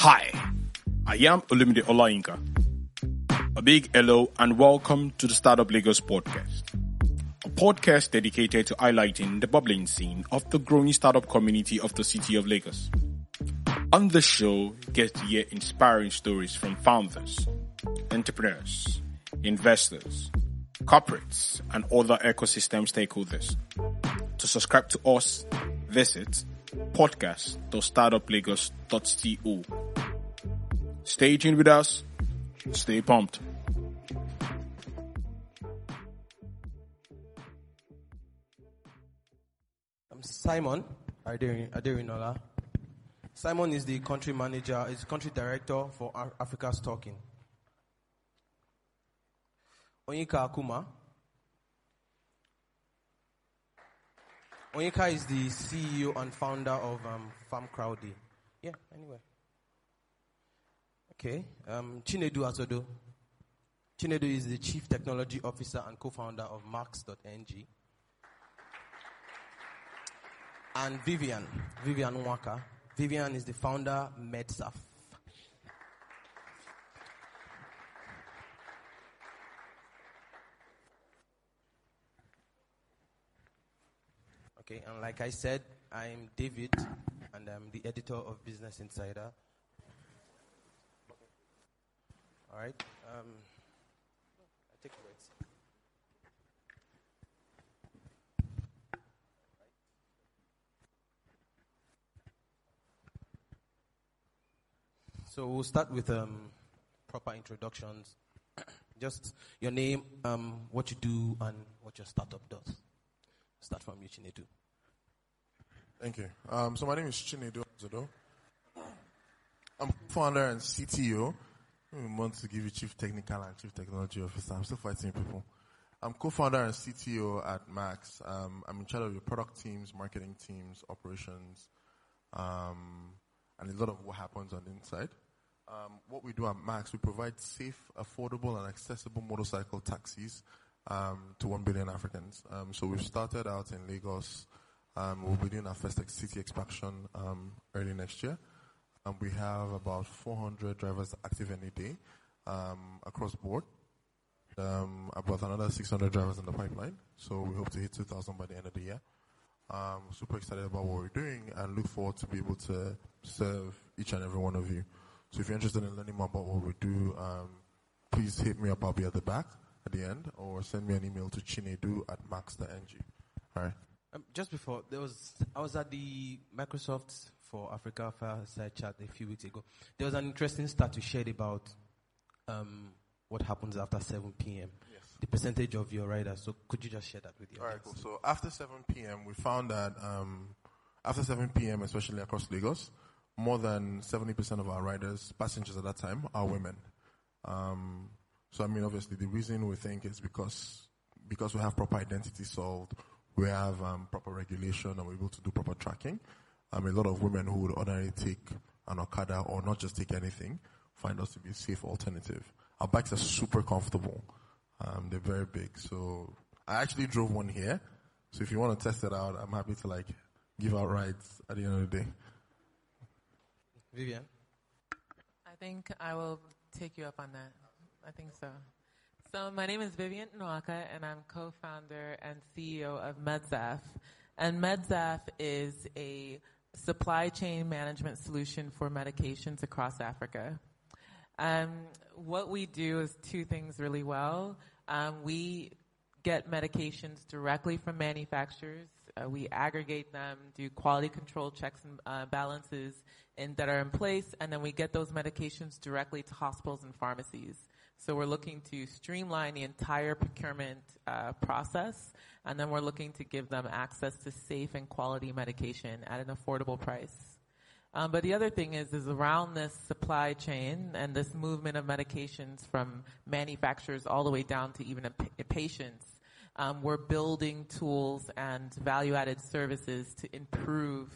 Hi, I am Olumide Olayinka. A big hello and welcome to the Startup Lagos podcast. A podcast dedicated to highlighting the bubbling scene of the growing startup community of the city of Lagos. On the show, get to hear inspiring stories from founders, entrepreneurs, investors, corporates, and other ecosystem stakeholders. To subscribe to us, visit podcast.startuplagos.co. Stay tuned with us. Stay pumped. I'm Simon Aderinola. Simon is the country manager, is country director for Africa's Talking. Onyeka Akumah. Onyeka is the CEO and founder of um, FarmCrowdy. Yeah, anyway. Okay. Um, Chinedu Azodoh. Chinedu is the chief technology officer and co-founder of Max.ng. And Vivian, Vivian Nwakah. Vivian is the founder, MedSaf. Okay, and like I said, I'm David, and I'm the editor of Business Insider. All right. Um, I take words. So we'll start with um, proper introductions. Just your name, um, what you do, and what your startup does. Start from you, Chinedu. Thank you. Um, so my name is Chinedu Azodoh. I'm founder and CTO. I want to give you chief technical and chief technology officer. I'm still fighting people. I'm co-founder and CTO at Max. Um, I'm in charge of your product teams, marketing teams, operations, um, and a lot of what happens on the inside. Um, what we do at Max, we provide safe, affordable, and accessible motorcycle taxis um, to 1 billion Africans. Um, so we've started out in Lagos. Um, we'll be doing our first city expansion early next year. We have about 400 drivers active any day um, across board. Um, about another 600 drivers in the pipeline. So we hope to hit 2,000 by the end of the year. Um, super excited about what we're doing and look forward to be able to serve each and every one of you. So if you're interested in learning more about what we do, um, please hit me up. I'll be at the back at the end, or send me an email to chinedu at max.ng. All right. Um, just before there was, I was at the Microsoft for Africa Fireside Chat a few weeks ago. There was an interesting stat you shared about um, what happens after 7 p.m. Yes. The percentage of your riders. So could you just share that with you? All right, cool. So after 7 p.m., we found that um, after 7 p.m., especially across Lagos, more than 70% of our riders, passengers at that time, are women. Um, so I mean, obviously, the reason we think is because because we have proper identity solved, we have um, proper regulation, and we're able to do proper tracking. Um, a lot of women who would ordinarily take an Okada or not just take anything find us to be a safe alternative. Our bikes are super comfortable. Um, they're very big. So I actually drove one here. So if you want to test it out, I'm happy to like give out rides at the end of the day. Vivian. I think I will take you up on that. I think so. So my name is Vivian Nwakah, and I'm co-founder and CEO of MedSaf. And MedSaf is a supply chain management solution for medications across Africa. Um, what we do is two things really well. Um, we get medications directly from manufacturers. Uh, we aggregate them, do quality control checks and uh, balances that are in place, and then we get those medications directly to hospitals and pharmacies. So we're looking to streamline the entire procurement uh, process, and then we're looking to give them access to safe and quality medication at an affordable price. Um, but the other thing is, is around this supply chain and this movement of medications from manufacturers all the way down to even a, pa- patients. Um, we're building tools and value-added services to improve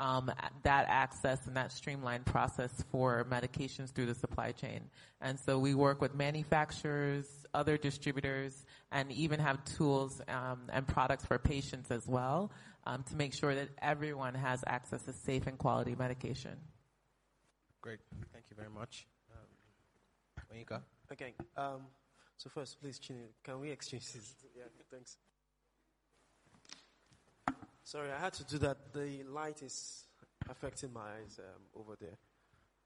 um, that access and that streamlined process for medications through the supply chain. And so we work with manufacturers, other distributors, and even have tools um, and products for patients as well um, to make sure that everyone has access to safe and quality medication. Great. Thank you very much. Um, Onyeka? Okay. Um, so first, please, Chini, can we exchange this? Yeah, thanks. Sorry, I had to do that. The light is affecting my eyes um, over there.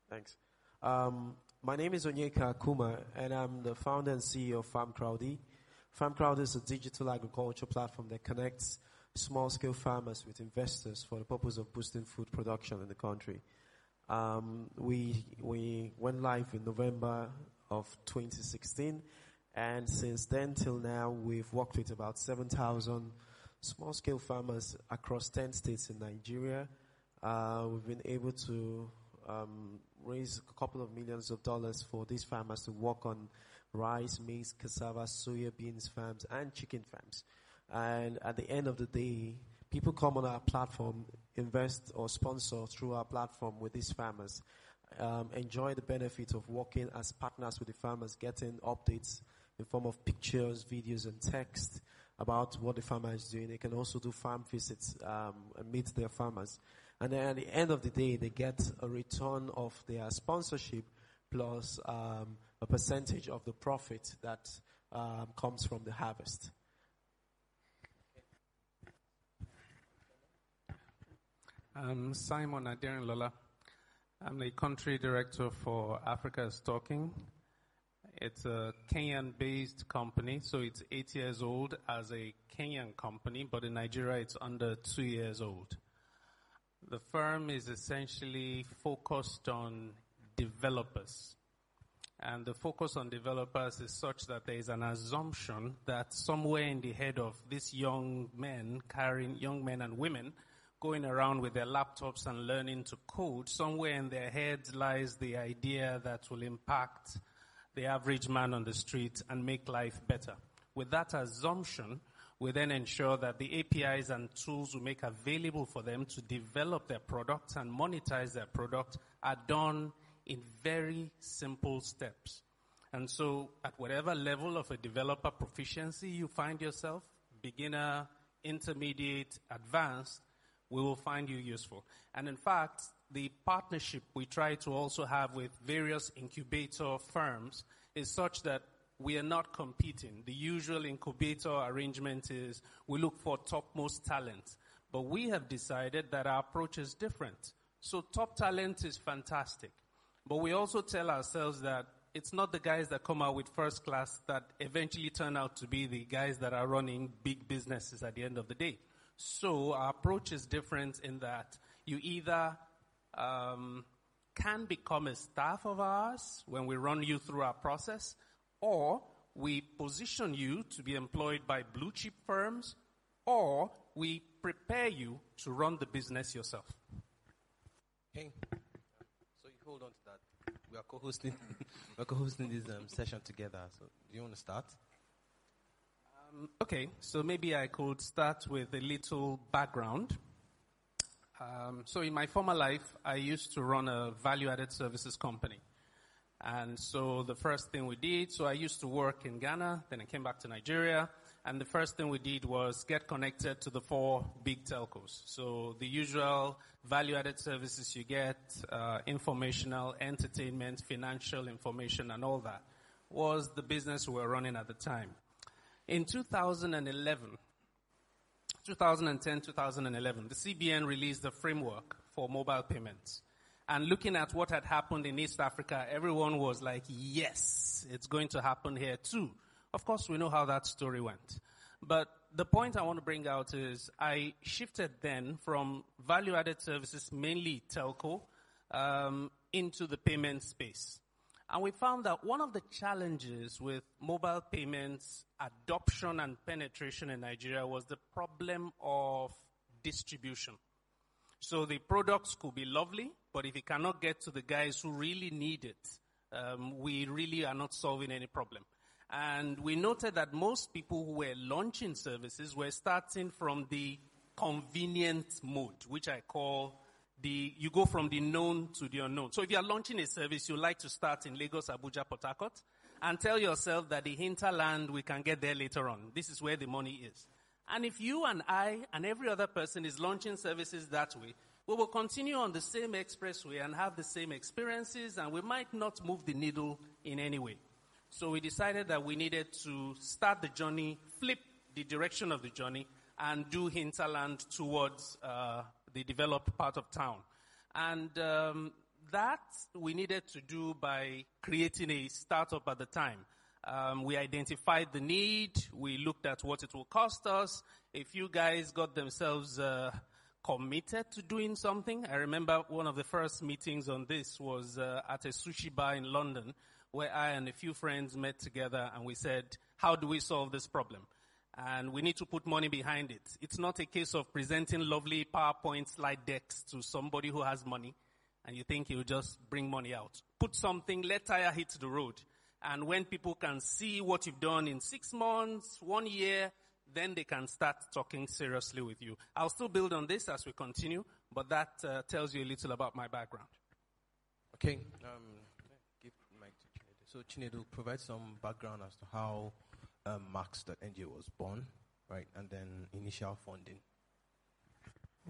Thanks. Um, my name is Onyeka Akumah, and I'm the founder and CEO of FarmCrowdy. FarmCrowdy is a digital agriculture platform that connects small-scale farmers with investors for the purpose of boosting food production in the country. Um, we we went live in November of 2016, and since then till now, we've worked with about 7,000 small-scale farmers across 10 states in Nigeria. Uh, we've been able to um, raise a couple of millions of dollars for these farmers to work on rice, maize, cassava, soya beans farms, and chicken farms. And at the end of the day, people come on our platform, invest or sponsor through our platform with these farmers, um, enjoy the benefit of working as partners with the farmers, getting updates in form of pictures, videos, and text about what the farmer is doing. They can also do farm visits um, and meet their farmers. And then at the end of the day, they get a return of their sponsorship plus um, a percentage of the profit that um, comes from the harvest. I'm Simon Lola. I'm the country director for Africa Talking. It's a Kenyan-based company, so it's eight years old as a Kenyan company, but in Nigeria it's under two years old. The firm is essentially focused on developers. And the focus on developers is such that there is an assumption that somewhere in the head of these young men carrying young men and women going around with their laptops and learning to code, somewhere in their heads lies the idea that will impact the average man on the street and make life better. With that assumption, we then ensure that the APIs and tools we make available for them to develop their products and monetize their product are done in very simple steps. And so at whatever level of a developer proficiency you find yourself, beginner, intermediate, advanced, we will find you useful. And in fact, the partnership we try to also have with various incubator firms is such that we are not competing. The usual incubator arrangement is we look for topmost talent. But we have decided that our approach is different. So top talent is fantastic. But we also tell ourselves that it's not the guys that come out with first class that eventually turn out to be the guys that are running big businesses at the end of the day. So our approach is different in that you either um, can become a staff of ours when we run you through our process, or we position you to be employed by blue chip firms, or we prepare you to run the business yourself. Okay. So you hold on to that. We are co-hosting. we are co-hosting this um, session together. So do you want to start? Um, okay, so maybe I could start with a little background. Um, so in my former life, I used to run a value-added services company. And so the first thing we did, so I used to work in Ghana, then I came back to Nigeria, and the first thing we did was get connected to the four big telcos. So the usual value-added services you get, uh, informational, entertainment, financial information, and all that was the business we were running at the time. In 2011, 2010, 2011, the CBN released a framework for mobile payments. And looking at what had happened in East Africa, everyone was like, yes, it's going to happen here too. Of course, we know how that story went. But the point I want to bring out is I shifted then from value added services, mainly telco, um, into the payment space. And we found that one of the challenges with mobile payments adoption and penetration in Nigeria was the problem of distribution. So the products could be lovely, but if it cannot get to the guys who really need it, um, we really are not solving any problem. And we noted that most people who were launching services were starting from the convenient mode, which I call the, you go from the known to the unknown. So if you are launching a service, you like to start in Lagos, Abuja, Port Harcourt, and tell yourself that the hinterland, we can get there later on. This is where the money is. And if you and I and every other person is launching services that way, we will continue on the same expressway and have the same experiences and we might not move the needle in any way. So we decided that we needed to start the journey, flip the direction of the journey and do hinterland towards uh, the developed part of town. And um, that we needed to do by creating a startup at the time. Um, we identified the need. We looked at what it will cost us. A few guys got themselves uh, committed to doing something. I remember one of the first meetings on this was uh, at a sushi bar in London, where I and a few friends met together and we said, "How do we solve this problem?" And we need to put money behind it. It's not a case of presenting lovely PowerPoint slide decks to somebody who has money and you think he'll just bring money out. Put something, let tire hit the road. And when people can see what you've done in six months, one year, then they can start talking seriously with you. I'll still build on this as we continue, but that uh, tells you a little about my background. Okay. Um, give mic to Chinedu. So Chinedu, provide some background as to how um, Max.ng was born, right, and then initial funding.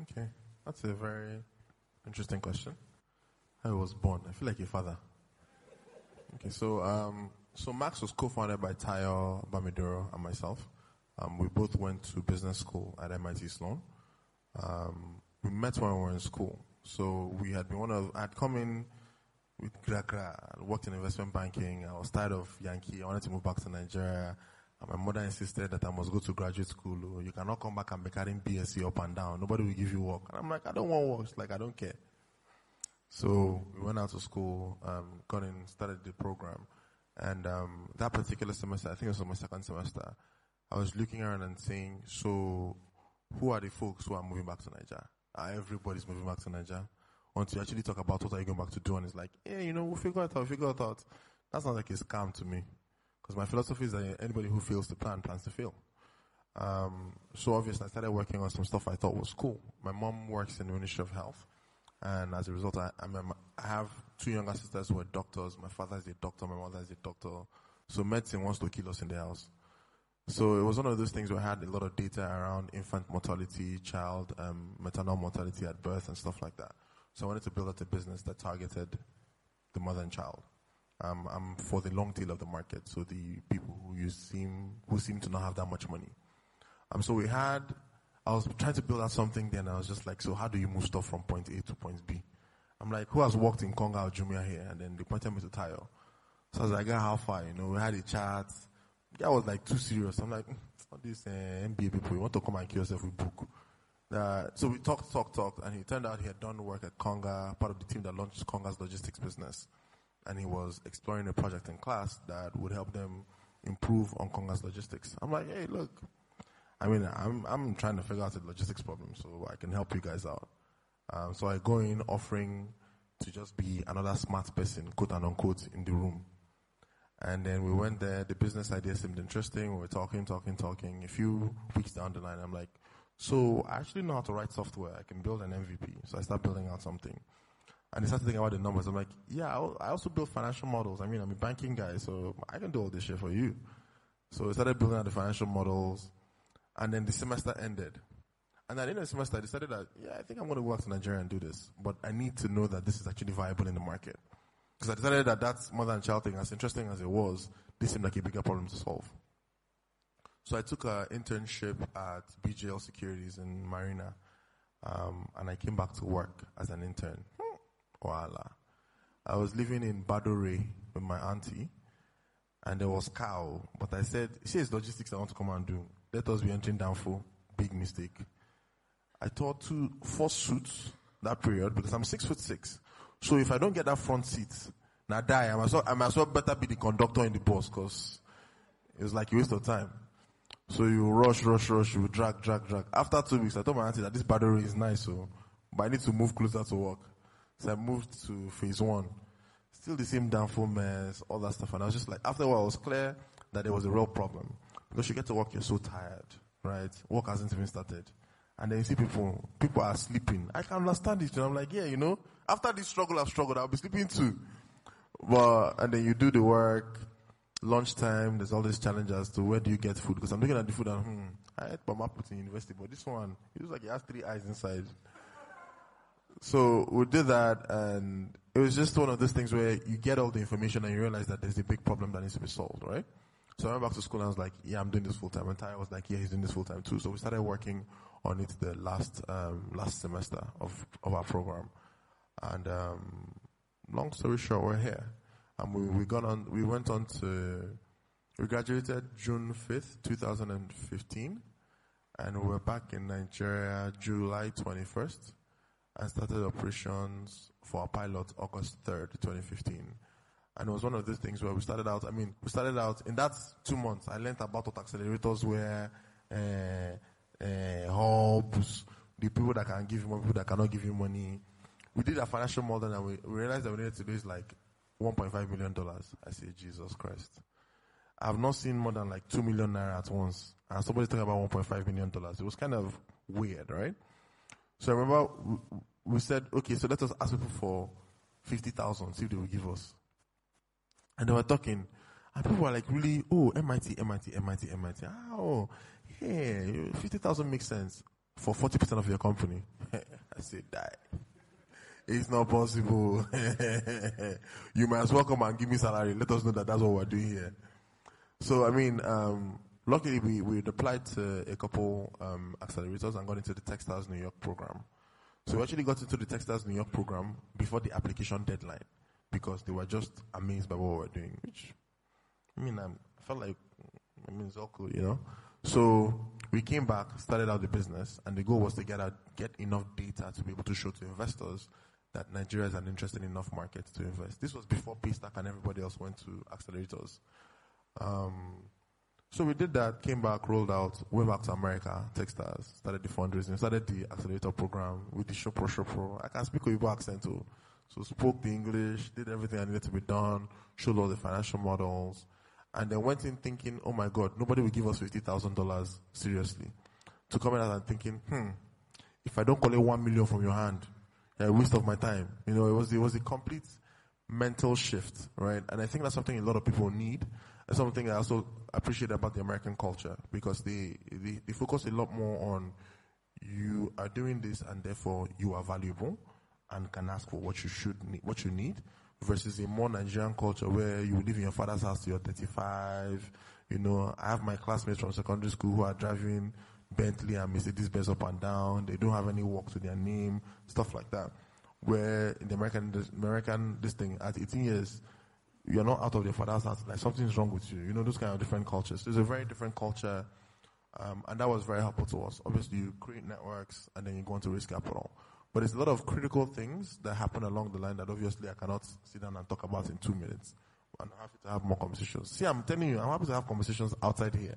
Okay, that's a very interesting question. How I was born. I feel like your father. Okay, so um, so Max was co-founded by Tayo Bamiduro and myself. Um, we both went to business school at MIT Sloan. Um, we met when we were in school. So we had been one of, I had come in with Gra and worked in investment banking. I was tired of Yankee. I wanted to move back to Nigeria. My mother insisted that I must go to graduate school. Oh, you cannot come back and be carrying BSc up and down. Nobody will give you work. And I'm like, I don't want work. She's like, I don't care. So we went out to school, um, got in, started the program. And um, that particular semester, I think it was my second semester, I was looking around and saying, so who are the folks who are moving back to Nigeria? Everybody's moving back to Nigeria. Once you actually talk about what are you going back to do, and it's like, yeah, you know, we'll figure it out, we'll figure it out. That sounds like a scam to me. Because my philosophy is that anybody who fails to plan plans to fail. Um, so obviously I started working on some stuff I thought was cool. My mom works in the Ministry of Health. And as a result, I, I have two younger sisters who are doctors. My father is a doctor, my mother is a doctor. So medicine wants to kill us in the house. So it was one of those things where I had a lot of data around infant mortality, child, um, maternal mortality at birth and stuff like that. So I wanted to build out a business that targeted the mother and child. Um, I'm for the long tail of the market, so the people who you seem who seem to not have that much money. Um, so we had I was trying to build out something then I was just like, so how do you move stuff from point A to point B? I'm like, who has worked in Konga or Jumia here? And then they pointed me to Tayo. So I was like, yeah, how far? You know, we had a chat. That was like too serious. I'm like, all these uh, MBA people, you want to come and kill yourself with book. Uh, so we talked, talked, talked, and he turned out he had done work at Konga, part of the team that launched Konga's logistics business. And he was exploring a project in class that would help them improve on Konga's logistics. I'm like, hey, look, I mean, I'm, I'm trying to figure out the logistics problem, so I can help you guys out. Um, so I go in offering to just be another smart person, quote and unquote, in the room. And then we went there, the business idea seemed interesting, we were talking, talking, talking. A few weeks down the line, I'm like, so I actually know how to write software. I can build an MVP. So I start building out something. And they started thinking about the numbers. I'm like, yeah, I also build financial models. I mean, I'm a banking guy, so I can do all this shit for you. So we started building out the financial models. And then the semester ended. And at the end of the semester, I decided that, yeah, I think I'm going to work to Nigeria and do this. But I need to know that this is actually viable in the market. Because I decided that that mother and child thing, as interesting as it was, this seemed like a bigger problem to solve. So I took an internship at BGL Securities in Marina. Um, and I came back to work as an intern. Voila. I was living in Badore with my auntie. And there was cow. But I said, she is logistics I want to come and do. Let us be entering down for big mistake. I taught two, four suits that period because I'm six foot six. So if I don't get that front seat, now die. I might, well, I might as well better be the conductor in the bus because it was like a waste of time. So you rush, rush, rush, you drag, drag, drag. After two weeks, I told my auntie that this battery is nice, so, but I need to move closer to work. So I moved to phase one. Still the same downfall mess, all that stuff. And I was just like, after a while, it was clear that there was a real problem. Because you get to work, you're so tired, right? Work hasn't even started. And then you see people, people are sleeping. I can understand it. And I'm like, yeah, you know, after this struggle I've struggled, I'll be sleeping too. But, and then you do the work, lunchtime, there's all these challenges to where do you get food? Because I'm looking at the food and, hmm, I ate Bama in university, but this one, it looks like it has three eyes inside. So we did that, and it was just one of those things where you get all the information and you realize that there's a big problem that needs to be solved, right? So I went back to school and I was like, yeah, I'm doing this full time. And Ty was like, yeah, he's doing this full time too. So we started working on it the last um, last semester of of our program. And um, long story short, we're here, and we we got on. We went on to we graduated June fifth, two thousand and fifteen, and we were back in Nigeria July twenty first, and started operations for our pilot August third, twenty fifteen. And it was one of those things where we started out. I mean, we started out in that two months. I learned about what accelerators were, uh, uh, hubs, the people that can give you money, people that cannot give you money. We did a financial model and we, we realized that we needed to raise like 1.5 million dollars. I say, Jesus Christ. I've not seen more than like 2 million naira at once. And somebody's talking about 1.5 million dollars. It was kind of weird, right? So I remember we, said, okay, so let us ask people for 50,000, see if they will give us. And they were talking, and people were like, really, oh, MIT, MIT, MIT, MIT. Oh, yeah, 50,000 makes sense for 40% of your company. I said, die. It's not possible. you might as well come and give me salary. Let us know that that's what we're doing here. So, I mean, um, luckily we, we applied to a couple um, accelerators and got into the Techstars New York program. So we actually got into the Techstars New York program before the application deadline because they were just amazed by what we were doing. Which, I mean, I'm, I felt like, I mean, it's all cool, you know. So we came back, started out the business, and the goal was to get out, get enough data to be able to show to investors that Nigeria is an interesting enough market to invest. This was before Paystack and everybody else went to accelerators. Um, so we did that, came back, rolled out, went back to America, Texas, started the fundraising, started the accelerator program with the Shopro Shopro. I can speak with Igbo accent too. So spoke the English, did everything I needed to be done, showed all the financial models, and then went in thinking, oh my God, nobody will give us $50,000 seriously. To come out and thinking, hmm, if I don't collect one million from your hand, a waste of my time. You know, it was, it was a complete mental shift, right? And I think that's something a lot of people need. And something I also appreciate about the American culture because they, they, they focus a lot more on you are doing this and therefore you are valuable and can ask for what you should need, what you need, versus a more Nigerian culture where you live in your father's house till you're 35. You know, I have my classmates from secondary school who are driving Bentley and Mercedes Benz up and down. They don't have any work to their name, stuff like that. Where in the American, American, this thing at 18 years, you're not out of your father's house. Like something's wrong with you. You know, those kind of different cultures. There's a very different culture, um, and that was very helpful to us. Obviously, you create networks and then you go into raise capital. But there's a lot of critical things that happen along the line that obviously I cannot sit down and talk about in two minutes. I'm happy to have more conversations. See, I'm telling you, I'm happy to have conversations outside here.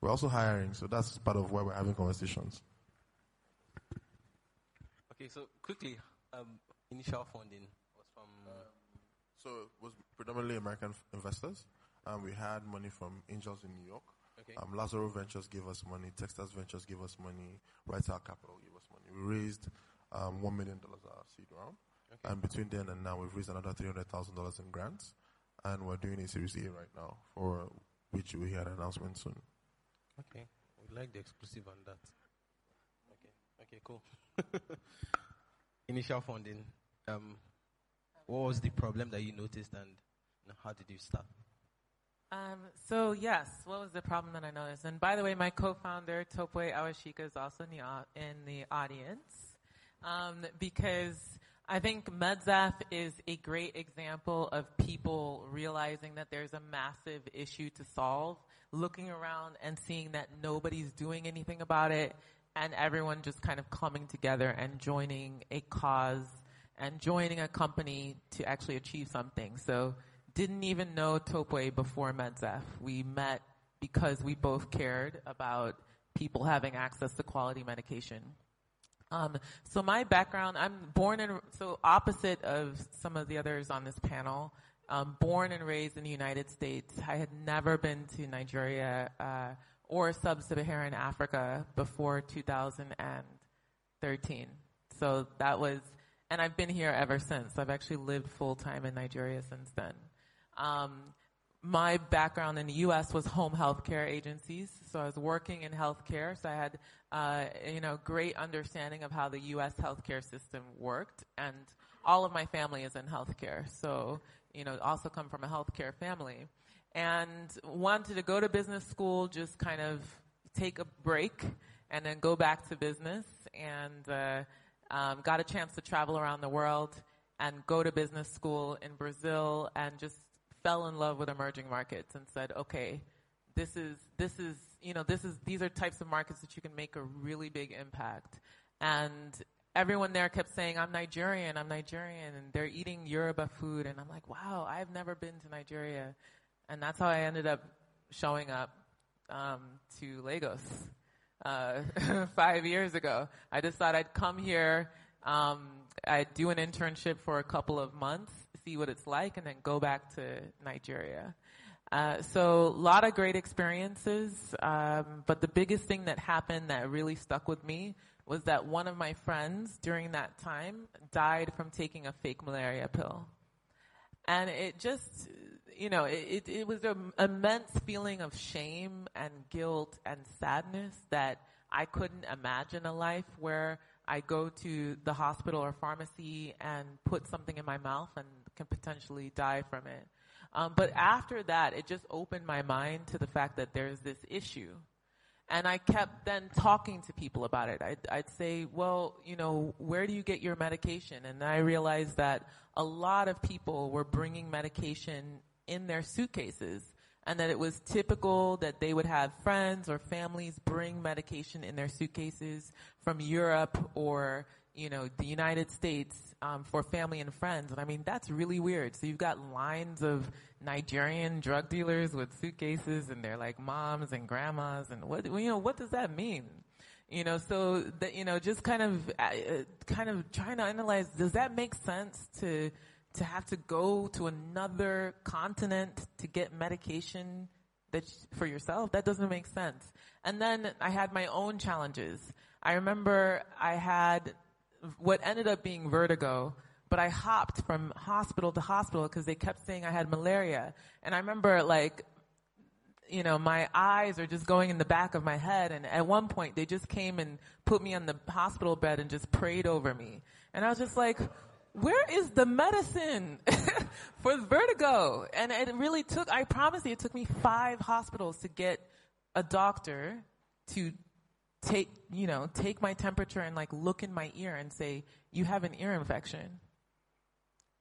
We're also hiring, so that's part of why we're having conversations. Okay, so quickly, um, initial funding. So it was predominantly American investors. Um, we had money from angels in New York. Okay. Um, Lazaro Ventures gave us money. Techstars Ventures gave us money. Right Out Capital gave us money. We raised um, $1 million our seed round. Okay. And between then and now, we've raised another $300,000 in grants. And we're doing a Series A right now, for which we'll hear an announcement soon. Okay, we'd like the exclusive on that. Okay, okay, cool. Initial funding. Um, what was the problem that you noticed, and you know, how did you start? Um, so yes, what was the problem that I noticed? And by the way, my co-founder Topwe Awashika is also in the, in the audience um, because I think MedSaf is a great example of people realizing that there's a massive issue to solve, looking around and seeing that nobody's doing anything about it, and everyone just kind of coming together and joining a cause and joining a company to actually achieve something. So didn't even know Topwe before MedSaf. We met because we both cared about people having access to quality medication. Um, so my background, I'm born and so opposite of some of the others on this panel. Um, born and raised in the United States. I had never been to Nigeria uh, or sub-Saharan Africa before 2013. So that was, and I've been here ever since. I've actually lived full time in Nigeria since then. Um, my background in the U.S. was home health care agencies. So I was working in healthcare. So I had, uh, you know, great understanding of how the U.S. healthcare system worked. And all of my family is in healthcare. So, you know, also come from a healthcare family. And wanted to go to business school, just kind of take a break and then go back to business. And uh, um, got a chance to travel around the world and go to business school in Brazil and just fell in love with emerging markets and said, okay, this is, this is, you know, this is, these are types of markets that you can make a really big impact. And everyone there kept saying, I'm Nigerian, I'm Nigerian, and they're eating Yoruba food. And I'm like, wow, I've never been to Nigeria. And that's how I ended up showing up um, to Lagos uh, five years ago. I just thought I'd come here, um, I'd do an internship for a couple of months, see what it's like, and then go back to Nigeria. Uh, so a lot of great experiences, um, but the biggest thing that happened that really stuck with me was that one of my friends during that time died from taking a fake malaria pill. And it just, you know, it, it was an immense feeling of shame and guilt and sadness that I couldn't imagine a life where I go to the hospital or pharmacy and put something in my mouth and can potentially die from it. Um, but after that, it just opened my mind to the fact that there's this issue. And I kept then talking to people about it. I'd, I'd, say, well, you know, where do you get your medication? And I realized that a lot of people were bringing medication in their suitcases and that it was typical that they would have friends or families bring medication in their suitcases from Europe or you know the United States um, for family and friends. And I mean that's really weird. So you've got lines of Nigerian drug dealers with suitcases, and they're like moms and grandmas, and what you know what does that mean? You know, so that you know, just kind of, uh, kind of trying to analyze. Does that make sense to to have to go to another continent to get medication that for yourself that doesn't make sense and then i had my own challenges i remember i had what ended up being vertigo but i hopped from hospital to hospital because they kept saying i had malaria and i remember like you know, my eyes are just going in the back of my head. And at one point, they just came and put me on the hospital bed and just prayed over me. And I was just like, where is the medicine for vertigo? And it really took, I promise you, it took me five hospitals to get a doctor to take, you know, take my temperature and like look in my ear and say, you have an ear infection.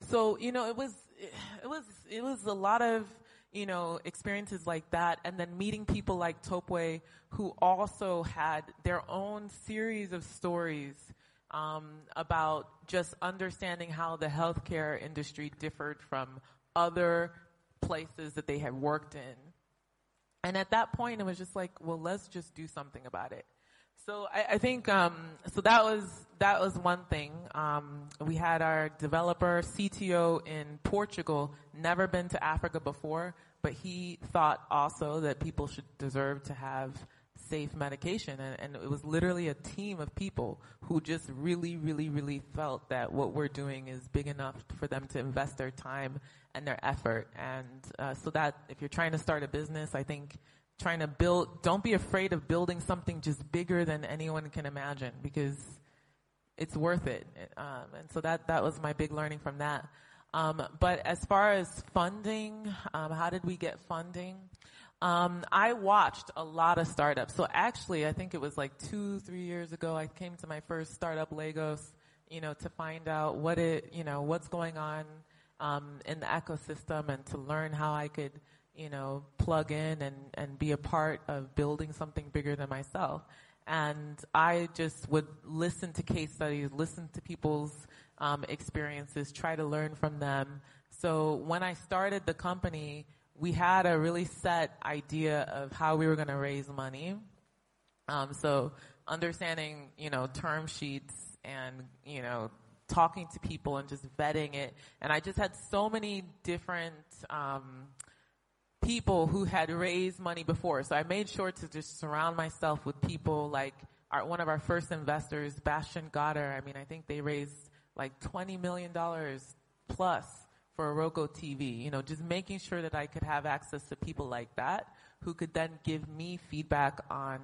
So, you know, it was, it was, it was a lot of, you know, experiences like that and then meeting people like Topway who also had their own series of stories um, about just understanding how the healthcare industry differed from other places that they had worked in. And at that point, it was just like, well, let's just do something about it. So I, I think um, so that was that was one thing. Um, we had our developer CTO in Portugal, never been to Africa before, but he thought also that people should deserve to have safe medication. And, and, it was literally a team of people who just really, really, really felt that what we're doing is big enough for them to invest their time and their effort. And uh, so that if you're trying to start a business, I think trying to build, don't be afraid of building something just bigger than anyone can imagine because it's worth it. Um, and so that, that was my big learning from that. Um, but as far as funding, um, how did we get funding? Um, I watched a lot of startups. So actually, I think it was like two, three years ago, I came to my first startup, Lagos, you know, to find out what it, you know, what's going on um, in the ecosystem and to learn how I could, you know, plug in and, and be a part of building something bigger than myself. And I just would listen to case studies, listen to people's um, experiences, try to learn from them. So when I started the company, we had a really set idea of how we were going to raise money. Um, so understanding, you know, term sheets and, you know, talking to people and just vetting it. And I just had so many different, um, people who had raised money before. So I made sure to just surround myself with people like our, one of our first investors, Bastian Gotter. I mean, I think they raised like $20 million plus for Roku TV. You know, just making sure that I could have access to people like that who could then give me feedback on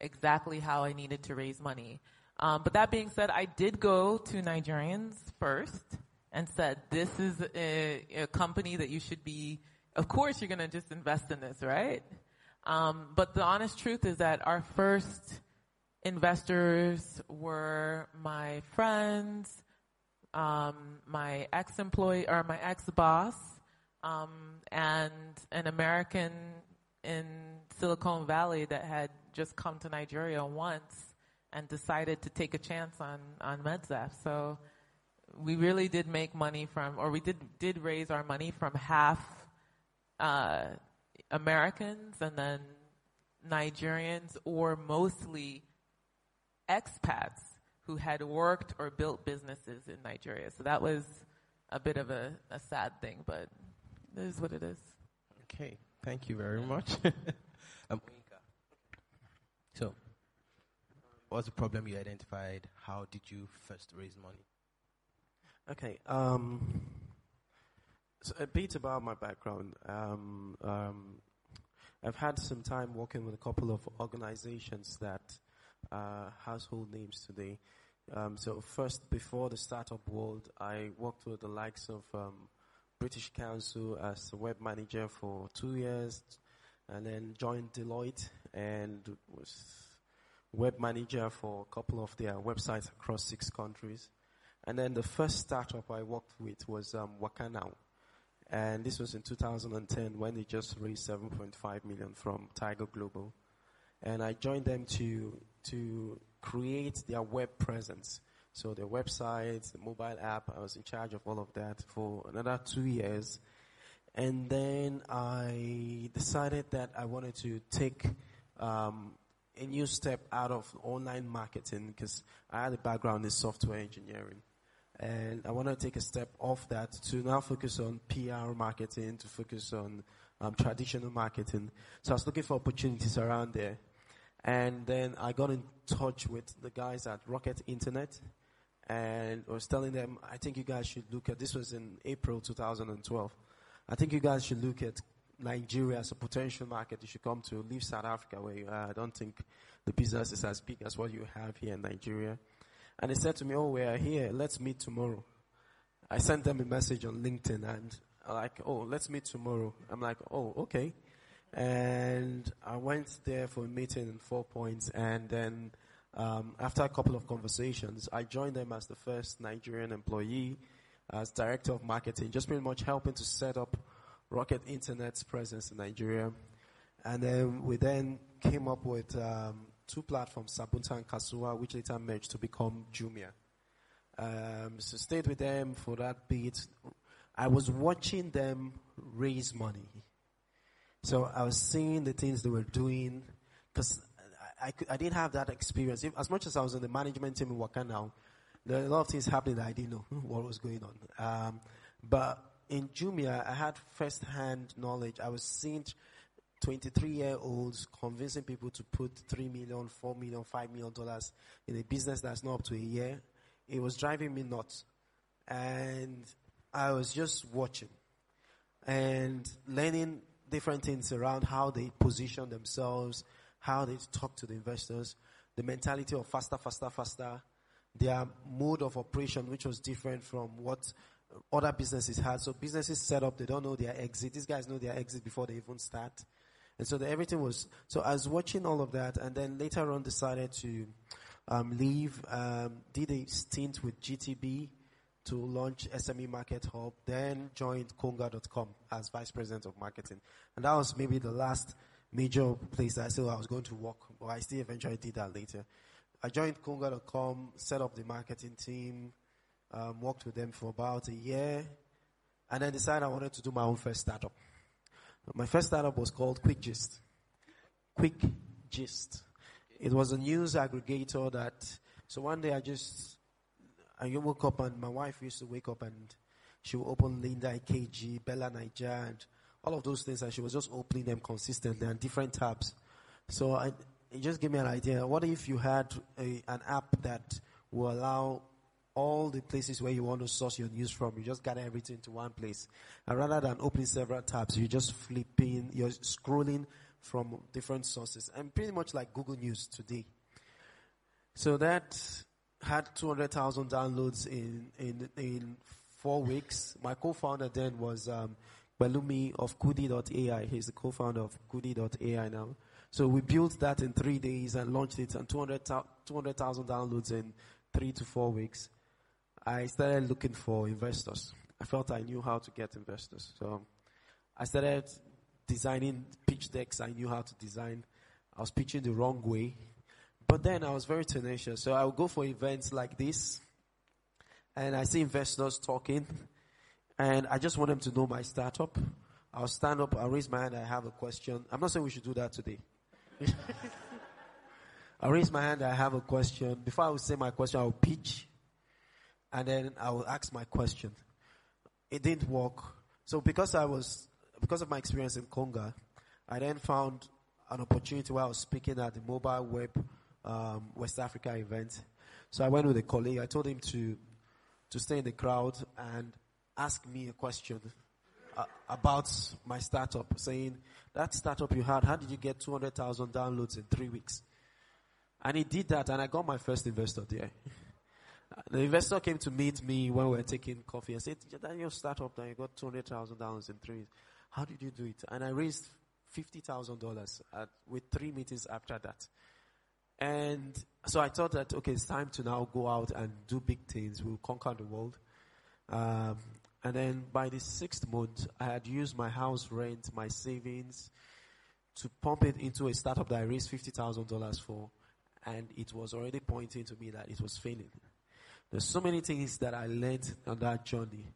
exactly how I needed to raise money. Um, but that being said, I did go to Nigerians first and said, this is a, a company that you should be, of course you're going to just invest in this, right? Um, but the honest truth is that our first investors were my friends, um, my ex-employee or my ex-boss, um, and an American in Silicon Valley that had just come to Nigeria once and decided to take a chance on on MedSaf. So we really did make money from, or we did did raise our money from half uh, Americans and then Nigerians, or mostly expats who had worked or built businesses in Nigeria. So that was a bit of a, a sad thing, but it is what it is. Okay, thank you very much. um, so, what's the problem you identified? How did you first raise money? Okay. Um, so a bit about my background. Um, um, I've had some time working with a couple of organizations that are household names today. Um, so first, before the startup world, I worked with the likes of um, British Council as a web manager for two years, and then joined Deloitte and was web manager for a couple of their websites across six countries. And then the first startup I worked with was um, Wakanow. And this was in 2010 when they just raised 7.5 million from Tiger Global. And I joined them to, to create their web presence. So their website, the mobile app, I was in charge of all of that for another two years. And then I decided that I wanted to take um, a new step out of online marketing because I had a background in software engineering. And I want to take a step off that to now focus on PR marketing, to focus on um, traditional marketing. So I was looking for opportunities around there. And then I got in touch with the guys at Rocket Internet and was telling them, I think you guys should look at, this was in April 2012. I think you guys should look at Nigeria as a potential market. You should come to leave South Africa where you are. I don't think the business is as big as what you have here in Nigeria. And they said to me, oh, we are here. Let's meet tomorrow. I sent them a message on LinkedIn and like, oh, let's meet tomorrow. I'm like, oh, okay. And I went there for a meeting in Four Points and then um, after a couple of conversations, I joined them as the first Nigerian employee as director of marketing, just pretty much helping to set up Rocket Internet's presence in Nigeria. And then we then came up with um, two platforms, Sabunta and Kasuwa, which later merged to become Jumia. Um, so stayed with them for that bit. I was watching them raise money. So I was seeing the things they were doing because I, I, I, didn't have that experience. If, as much as I was in the management team in Wakanow, there are a lot of things happening that I didn't know what was going on. Um, but in Jumia, I had first-hand knowledge. I was seeing 23-year-olds convincing people to put three million, four million, five million dollars in a business that's not up to a year. It was driving me nuts, and I was just watching and learning different things around how they position themselves, how they talk to the investors, the mentality of faster, faster, faster, their mode of operation, which was different from what other businesses had. So businesses set up, they don't know their exit. These guys know their exit before they even start. And so the, everything was, so I was watching all of that and then later on decided to um, leave, um, did a stint with GTB to launch SME Market Hub, then joined Konga.com as Vice President of Marketing. And that was maybe the last major place that I said I was going to work, but I still eventually did that later. I joined Konga.com, set up the marketing team, um, worked with them for about a year, and then decided I wanted to do my own first startup. My first startup was called Quick Gist. Quick Gist. It was a news aggregator that, so one day I just, I woke up and my wife used to wake up and she would open Linda Ikeji, Bella Niger, and all of those things, and she was just opening them consistently and different tabs. So I, it just gave me an idea. What if you had a, an app that will allow all the places where you want to source your news from. You just gather everything to one place. And rather than opening several tabs, you're just flipping, you're scrolling from different sources. And pretty much like Google News today. So that had 200,000 downloads in, in, in four weeks. My co-founder then was, um, Pelumi of Kudi.ai. He's the co-founder of Kudi.ai now. So we built that in three days and launched it and 200,000 200, downloads in three to four weeks. I started looking for investors. I felt I knew how to get investors. So I started designing pitch decks I knew how to design. I was pitching the wrong way. But then I was very tenacious. So I would go for events like this and I see investors talking and I just want them to know my startup. I'll stand up, I'll raise my hand, I have a question. I'm not saying we should do that today. I'll raise my hand, I have a question. Before I will say my question, I'll pitch. And then I will ask my question. It didn't work. So because I was, because of my experience in Konga, I then found an opportunity where I was speaking at the mobile web um, West Africa event. So I went with a colleague. I told him to to stay in the crowd and ask me a question uh, about my startup, saying, that startup you had, how did you get 200,000 downloads in three weeks? And he did that, and I got my first investor there. the investor came to meet me when we were taking coffee and said, that your startup that you got 200,000 downloads in three weeks. How did you do it? And I raised $50,000 with three meetings after that. And so I thought that, okay, it's time to now go out and do big things. We'll conquer the world. Um, and then by the sixth month, I had used my house rent, my savings to pump it into a startup that I raised $50,000 for. And it was already pointing to me that it was failing. There's so many things that I learned on that journey.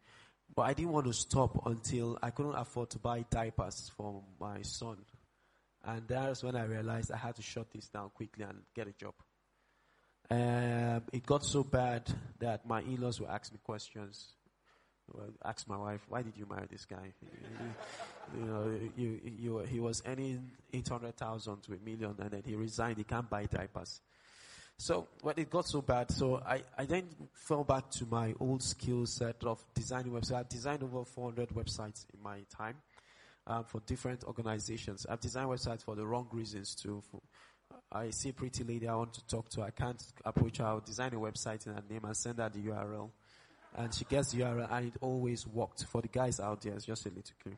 But I didn't want to stop until I couldn't afford to buy diapers for my son. And that's when I realized I had to shut this down quickly and get a job. Um, it got so bad that my in-laws would ask me questions. Well, ask my wife, why did you marry this guy? you know, you, you, he was earning 800,000 to a million and then he resigned. He can't buy diapers. So when it got so bad, so I, I then fell back to my old skill set of designing websites. I designed over 400 websites in my time um, for different organizations. I've designed websites for the wrong reasons too. For, I see a pretty lady I want to talk to. I can't approach her. I'll design a website in her name and send her the URL. And she gets the URL and it always worked. For the guys out there, it's just a little clue.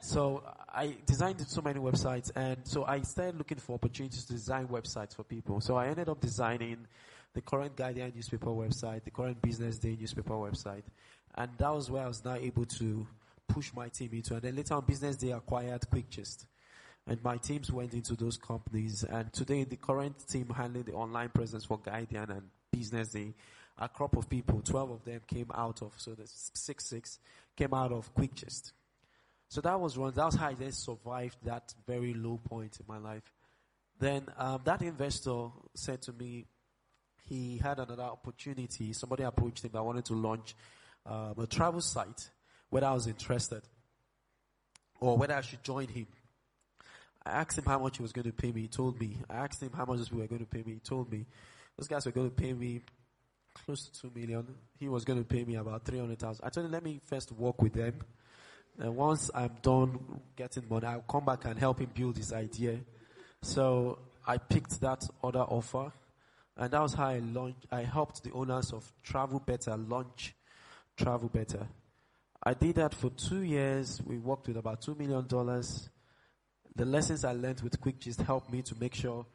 So I designed so many websites and so I started looking for opportunities to design websites for people. So I ended up designing the current Guardian newspaper website, the current Business Day newspaper website. And that was where I was now able to push my team into. And then later on Business they acquired QuickGist. And my teams went into those companies. And today the current team handling the online presence for Guardian and Business Day, a crop of people, 12 of them came out of, so the six, six came out of QuickGist. So that was one, that was how I survived that very low point in my life. Then um, that investor said to me, he had another opportunity. Somebody approached him that wanted to launch um, a travel site whether I was interested or whether I should join him. I asked him how much he was going to pay me. He told me. I asked him how much we were going to pay me. He told me. Those guys were going to pay me close to two million. He was going to pay me about three hundred thousand. I told him, let me first work with them. And once I'm done getting money, I'll come back and help him build his idea. So I picked that other offer, and that was how I launched. I helped the owners of Travelbeta launch Travelbeta. I did that for two years. We worked with about $2 million. The lessons I learned with QuickGist helped me to make sure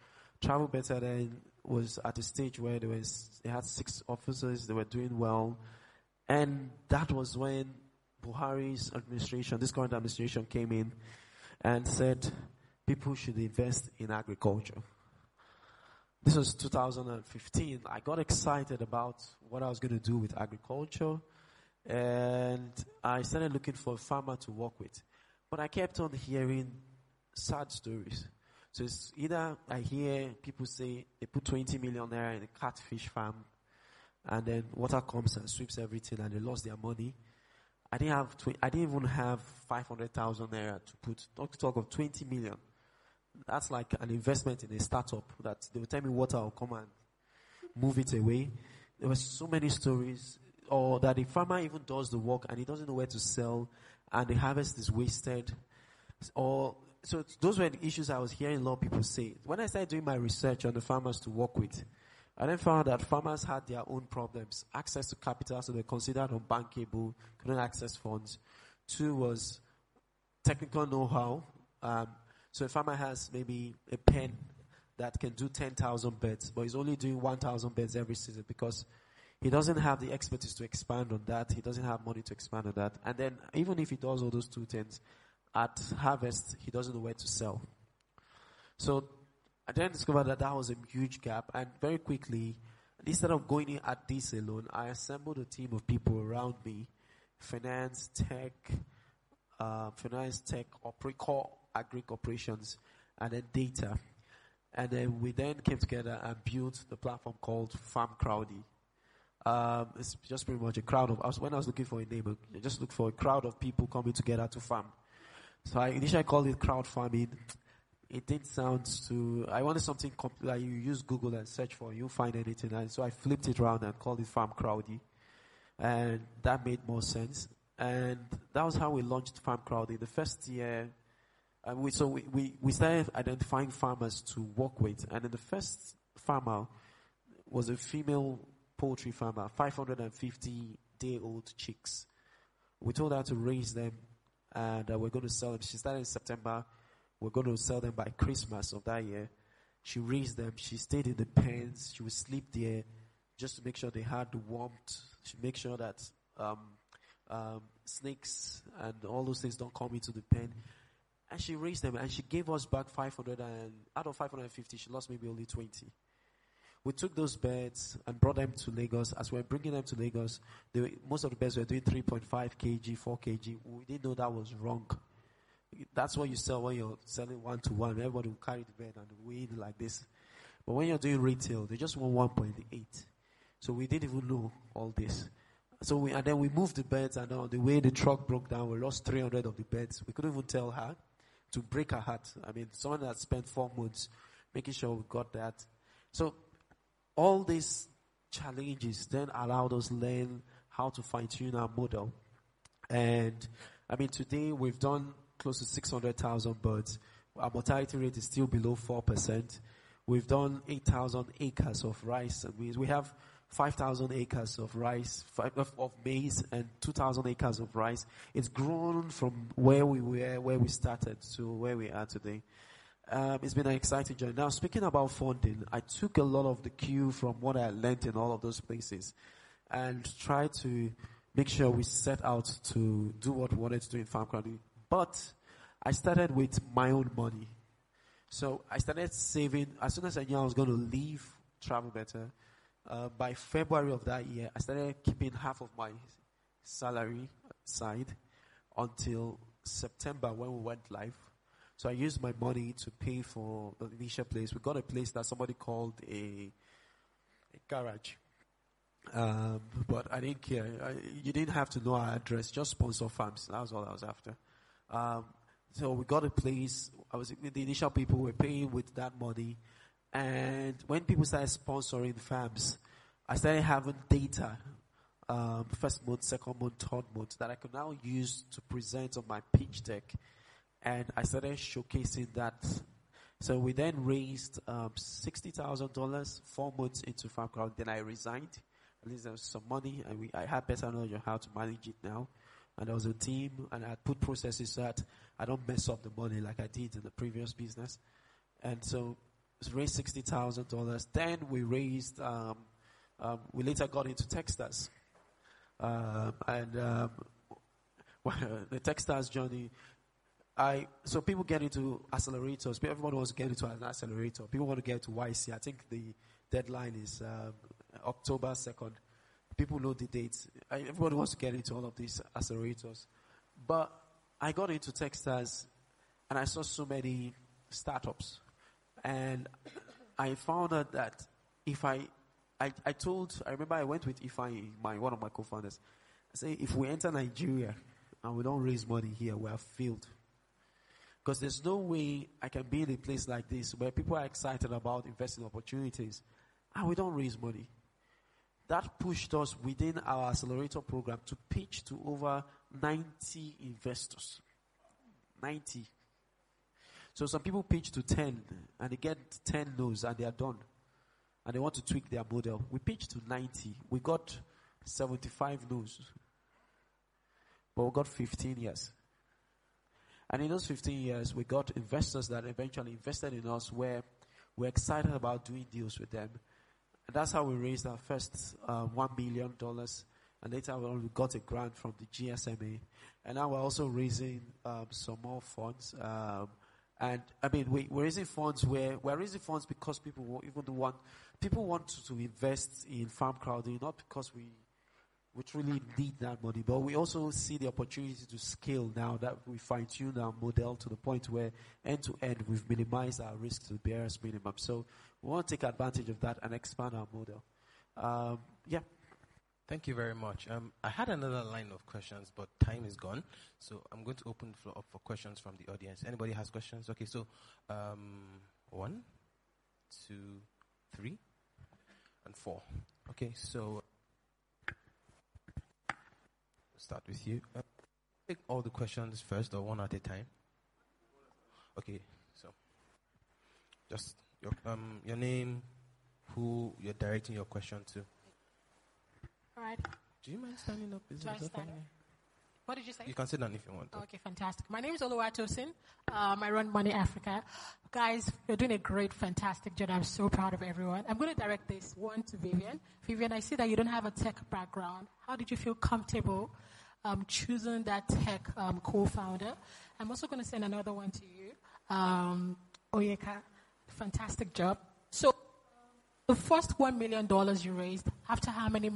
Travelbeta then was at a stage where there was, they had six officers, they were doing well. And that was when Buhari's administration, this current administration came in and said people should invest in agriculture. This was 2015. I got excited about what I was going to do with agriculture and I started looking for a farmer to work with. But I kept on hearing sad stories. So it's either I hear people say they put 20 million naira in a catfish farm and then water comes and sweeps everything and they lost their money. I didn't have, tw- I didn't even have 500,000 naira to put, not to talk of 20 million. That's like an investment in a startup that they will tell me water will come and move it away. there were so many stories, or that the farmer even does the work and he doesn't know where to sell, and the harvest is wasted, or so those were the issues I was hearing a lot of people say. When I started doing my research on the farmers to work with, I then found that farmers had their own problems. Access to capital, so they're considered unbankable, couldn't access funds. Two was technical know-how. Um, so a farmer has maybe a pen that can do 10,000 beds, but he's only doing 1,000 beds every season because he doesn't have the expertise to expand on that. He doesn't have money to expand on that. And then even if he does all those two things, at harvest, he doesn't know where to sell. So I then discovered that that was a huge gap. And very quickly, instead of going in at this alone, I assembled a team of people around me, finance, tech, uh, finance, tech, operate, core agri operations, and then data. And then we then came together and built the platform called FarmCrowdy. Um, it's just pretty much a crowd of us. When I was looking for a name, I just looked for a crowd of people coming together to farm. So I initially called it crowd farming. It didn't sound too. I wanted something comp- like you use Google and search for, you find anything. And so I flipped it around and called it FarmCrowdy, and that made more sense. And that was how we launched FarmCrowdy. The first year, and we, so we, we, we started identifying farmers to work with. And then the first farmer was a female poultry farmer, 550 day old chicks. We told her to raise them and uh, we're going to sell them. She started in September. We're going to sell them by Christmas of that year. She raised them. She stayed in the pens. She would sleep there just to make sure they had the warmth. She make sure that um, um, snakes and all those things don't come into the pen. And she raised them and she gave us back 500 and out of 550, she lost maybe only 20. We took those beds and brought them to Lagos. As we were bringing them to Lagos, were, most of the beds were doing 3.5 kg, 4 kg. We didn't know that was wrong. That's what you sell when you're selling one to one. Everybody will carry the bed and weigh like this. But when you're doing retail, they just want 1.8. So we didn't even know all this. So we, and then we moved the beds and on the way the truck broke down, we lost 300 of the beds. We couldn't even tell her to break her heart. I mean, someone that spent four months making sure we got that. So all these challenges then allowed us learn how to fine tune our model. And I mean, today we've done close to 600,000 birds. Our mortality rate is still below 4%. We've done 8,000 acres of rice. We, have 5,000 acres of rice, of, maize, and 2,000 acres of rice. It's grown from where we were, where we started to where we are today. Um, it's been an exciting journey. Now, speaking about funding, I took a lot of the cue from what I learned in all of those places and tried to make sure we set out to do what we wanted to do in FarmCrowdy. But I started with my own money. So I started saving, as soon as I knew I was going to leave Travelbeta, uh, by February of that year, I started keeping half of my salary aside until September when we went live. So I used my money to pay for the initial place. We got a place that somebody called a, a garage. Um, but I didn't care. I, you didn't have to know our address, just sponsor farms. That was all I was after. Um, so we got a place. I was the initial people were paying with that money, and when people started sponsoring farms, I started having data. Um, first month, second month, third month that I could now use to present on my pitch deck and I started showcasing that. So we then raised um, sixty thousand dollars four months into Farm Crowd. Then I resigned. At least there was some money, and we, I had better knowledge on how to manage it now. And there was a team, and I put processes so that I don't mess up the money like I did in the previous business. And so raised sixty thousand dollars. Then we raised. Um, um, we later got into Techstars, um, and um, the Techstars journey I so people get into accelerators. Everyone wants to get into an accelerator. People want to get to YC. I think the deadline is um, October second. People know the dates. I, everybody wants to get into all of these accelerators, but I got into Techstars, and I saw so many startups, and I found out that if I, I, I told, I remember I went with Ify, my one of my co-founders. I say, if we enter Nigeria and we don't raise money here, we are failed. Because there's no way I can be in a place like this where people are excited about investing opportunities and we don't raise money. that pushed us within our accelerator program to pitch to over 90 investors. 90. So some people pitch to 10 and they get 10 no's and they are done. And they want to tweak their model. We pitched to 90. We got 75 no's. But we got 15 years. And in those 15 years, we got investors that eventually invested in us where we're excited about doing deals with them. And that's how we raised our first uh, $1 million. And later on, we got a grant from the GSMA. And now we're also raising um, some more funds. Um, and I mean, we, are raising funds where we're raising funds because people even want people want to, to invest in farm crowding, not because we we truly need that money. But we also see the opportunity to scale now that we fine tune our model to the point where end to end we've minimized our risk to the barest minimum. So we want to take advantage of that and expand our model. Um, yeah. Thank you very much. Um, I had another line of questions, but time is gone. So I'm going to open the floor up for questions from the audience. Anybody has questions? Okay, so um, one, two, three, and four. Okay, so start with you. Uh, take all the questions first or one at a time. Okay, so just your um your name, who you're directing your question to. All right. Do you mind standing up? Is Do I stand up? What did you say? You can sit down if you want. Okay, fantastic. My name is Oluwatosin. Um, I run Money Africa. Guys, you're doing a great, fantastic job. I'm so proud of everyone. I'm going to direct this one to Vivian. Vivian, I see that you don't have a tech background. How did you feel comfortable um, choosing that tech um, co-founder. I'm also going to send another one to you, um, Onyeka. Fantastic job. So, the first one million dollars you raised, after how many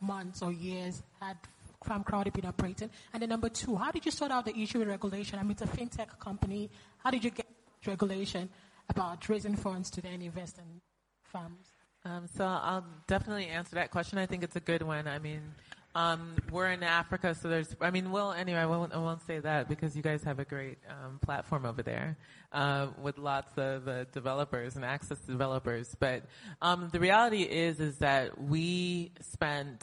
months or years had FarmCrowdy been operating? And then number two, how did you sort out the issue with regulation? I mean, it's a fintech company. How did you get regulation about raising funds to then invest in farms? Um, so I'll definitely answer that question. I think it's a good one. I mean, um, we're in Africa, so there's, I mean, well, anyway, I won't, I won't say that because you guys have a great um, platform over there uh, with lots of uh, developers and access to developers. But um, the reality is, is that we spent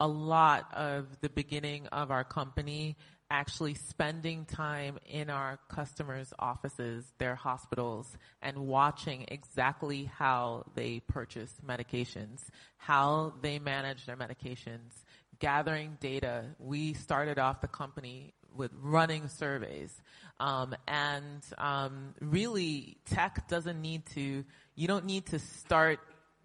a lot of the beginning of our company actually spending time in our customers' offices, their hospitals, and watching exactly how they purchase medications, how they manage their medications, gathering data. We started off the company with running surveys. Um, and um, really, tech doesn't need to, you don't need to start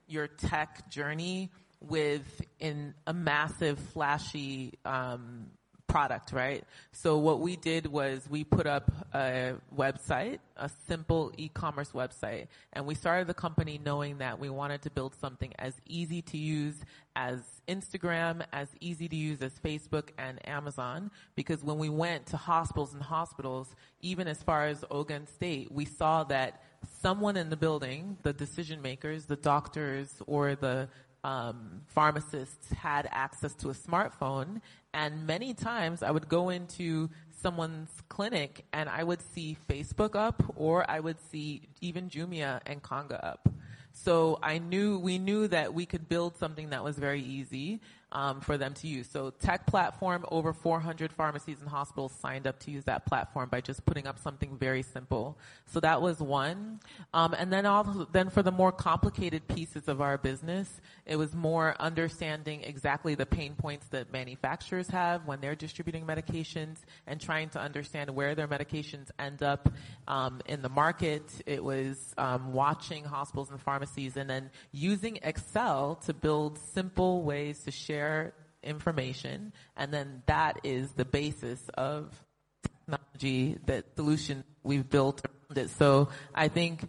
your tech journey with in a massive, flashy um, product, right? So what we did was we put up a website, a simple e-commerce website, and we started the company knowing that we wanted to build something as easy to use as Instagram, as easy to use as Facebook and Amazon, because when we went to hospitals and hospitals, even as far as Ogun State, we saw that someone in the building, the decision makers, the doctors or the um, pharmacists had access to a smartphone, and many times I would go into someone's clinic and I would see Facebook up, or I would see even Jumia and Konga up. So I knew we knew that we could build something that was very easy um, for them to use. So tech platform, over 400 pharmacies and hospitals signed up to use that platform by just putting up something very simple. So that was one. Um, and then also, then for the more complicated pieces of our business, it was more understanding exactly the pain points that manufacturers have when they're distributing medications and trying to understand where their medications end up um, in the market. It was um, watching hospitals and pharmacies and then using Excel to build simple ways to share share information, and then that is the basis of technology, that solution we've built around it. So I think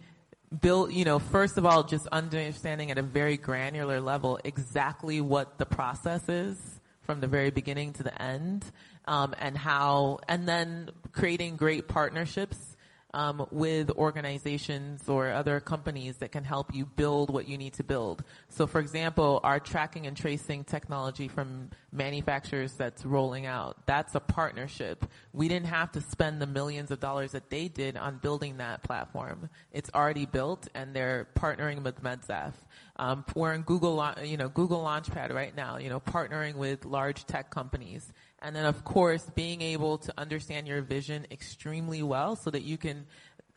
build, you know, first of all, just understanding at a very granular level exactly what the process is from the very beginning to the end, um, and how, and then creating great partnerships um, with organizations or other companies that can help you build what you need to build. So, for example, our tracking and tracing technology from manufacturers that's rolling out, that's a partnership. We didn't have to spend the millions of dollars that they did on building that platform. It's already built, and they're partnering with MedSaf. Um, we're in Google, you know, Google Launchpad right now, you know, partnering with large tech companies. And then of course, being able to understand your vision extremely well so that you can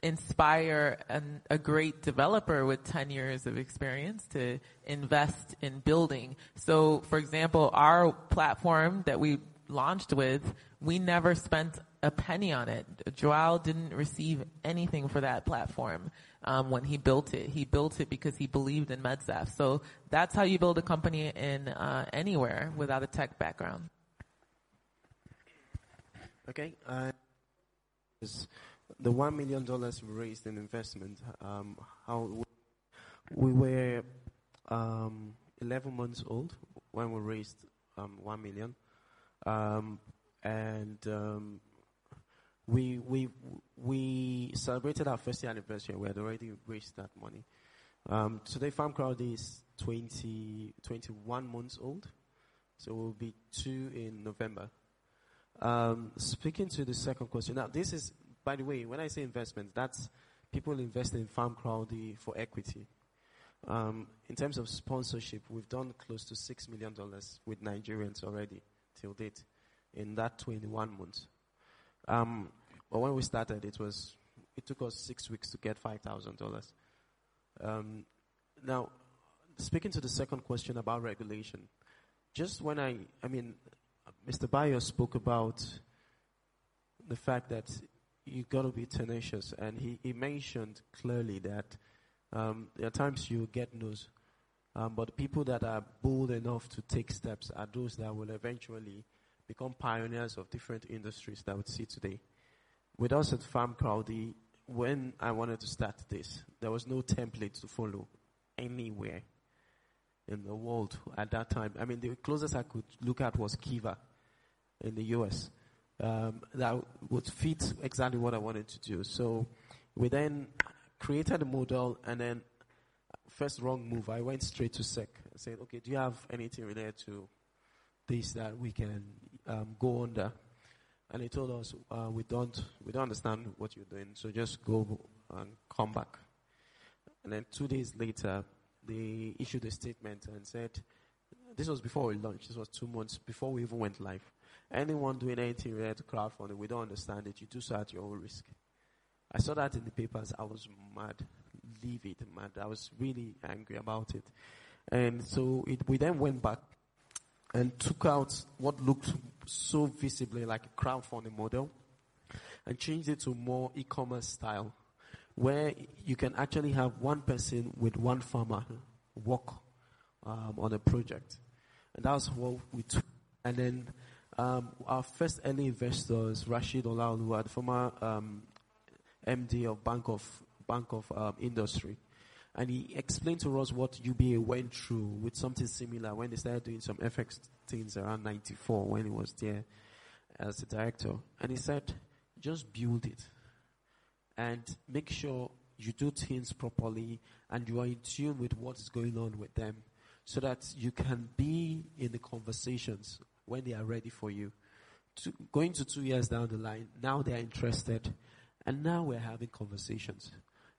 inspire an, a great developer with 10 years of experience to invest in building. So for example, our platform that we launched with, we never spent a penny on it. Joao didn't receive anything for that platform um, when he built it. He built it because he believed in MedSaf. So that's how you build a company in uh, anywhere without a tech background. Okay. Uh, the one million dollars we raised in investment. Um, how we, we were um, 11 months old when we raised um, one million, um, and um, we we we celebrated our first year anniversary. We had already raised that money. Um, today, Farm Crowd is 20, 21 months old, so we'll be two in November. Um, speaking to the second question, now this is, by the way, when I say investment, that's people investing in FarmCrowdy for equity. Um, in terms of sponsorship, we've done close to six million dollars with Nigerians already till date in that 21 months. Um, but when we started, it was it took us six weeks to get five thousand dollars. Um, now, speaking to the second question about regulation, just when I, I mean, Mr. Bayo spoke about the fact that you've got to be tenacious, and he, he mentioned clearly that um, there are times you get news, um, but people that are bold enough to take steps are those that will eventually become pioneers of different industries that we see today. With us at FarmCrowdy, when I wanted to start this, there was no template to follow anywhere in the world at that time. I mean, the closest I could look at was Kiva in the US. Um, that would fit exactly what I wanted to do. So we then created a model and then first wrong move, I went straight to SEC. I said, okay, do you have anything related to this that we can um, go under? And they told us, uh, we don't, we don't understand what you're doing, so just go and come back. And then two days later, they issued a statement and said, this was before we launched, this was two months before we even went live. Anyone doing anything related to crowdfunding, we don't understand it. You do so at your own risk. I saw that in the papers. I was mad, livid, mad. I was really angry about it. And so it, we then went back and took out what looked so visibly like a crowdfunding model and changed it to more e-commerce style where you can actually have one person with one farmer work um, on a project. And that's what we took. And then um, our first early investors, Rasheed Olaoluwa, the former um, MD of Bank of Bank of um, Industry, and he explained to us what UBA went through with something similar when they started doing some FX things around '94 when he was there as the director. And he said, just build it and make sure you do things properly and you are in tune with what is going on with them so that you can be in the conversations when they are ready for you. To, going to two years down the line, now they are interested, and now we're having conversations.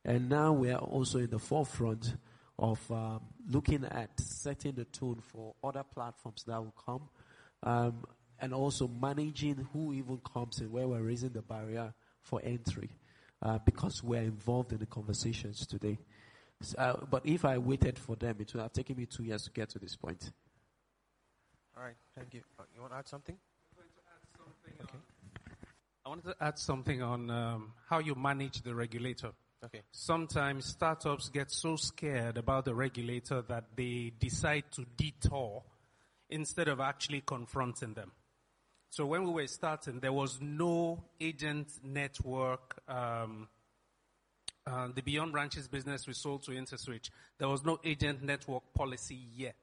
And now we are also in the forefront of um, looking at setting the tone for other platforms that will come, um, and also managing who even comes and where we're raising the barrier for entry, uh, because we're involved in the conversations today. So, uh, but if I waited for them, it would have taken me two years to get to this point. All right, thank you. Uh, you want to add something? Okay. I wanted to add something on um, how you manage the regulator. Okay. Sometimes startups get so scared about the regulator that they decide to detour instead of actually confronting them. So when we were starting, there was no agent network. Um, uh, the Beyond Branches business we sold to InterSwitch. There was no agent network policy yet.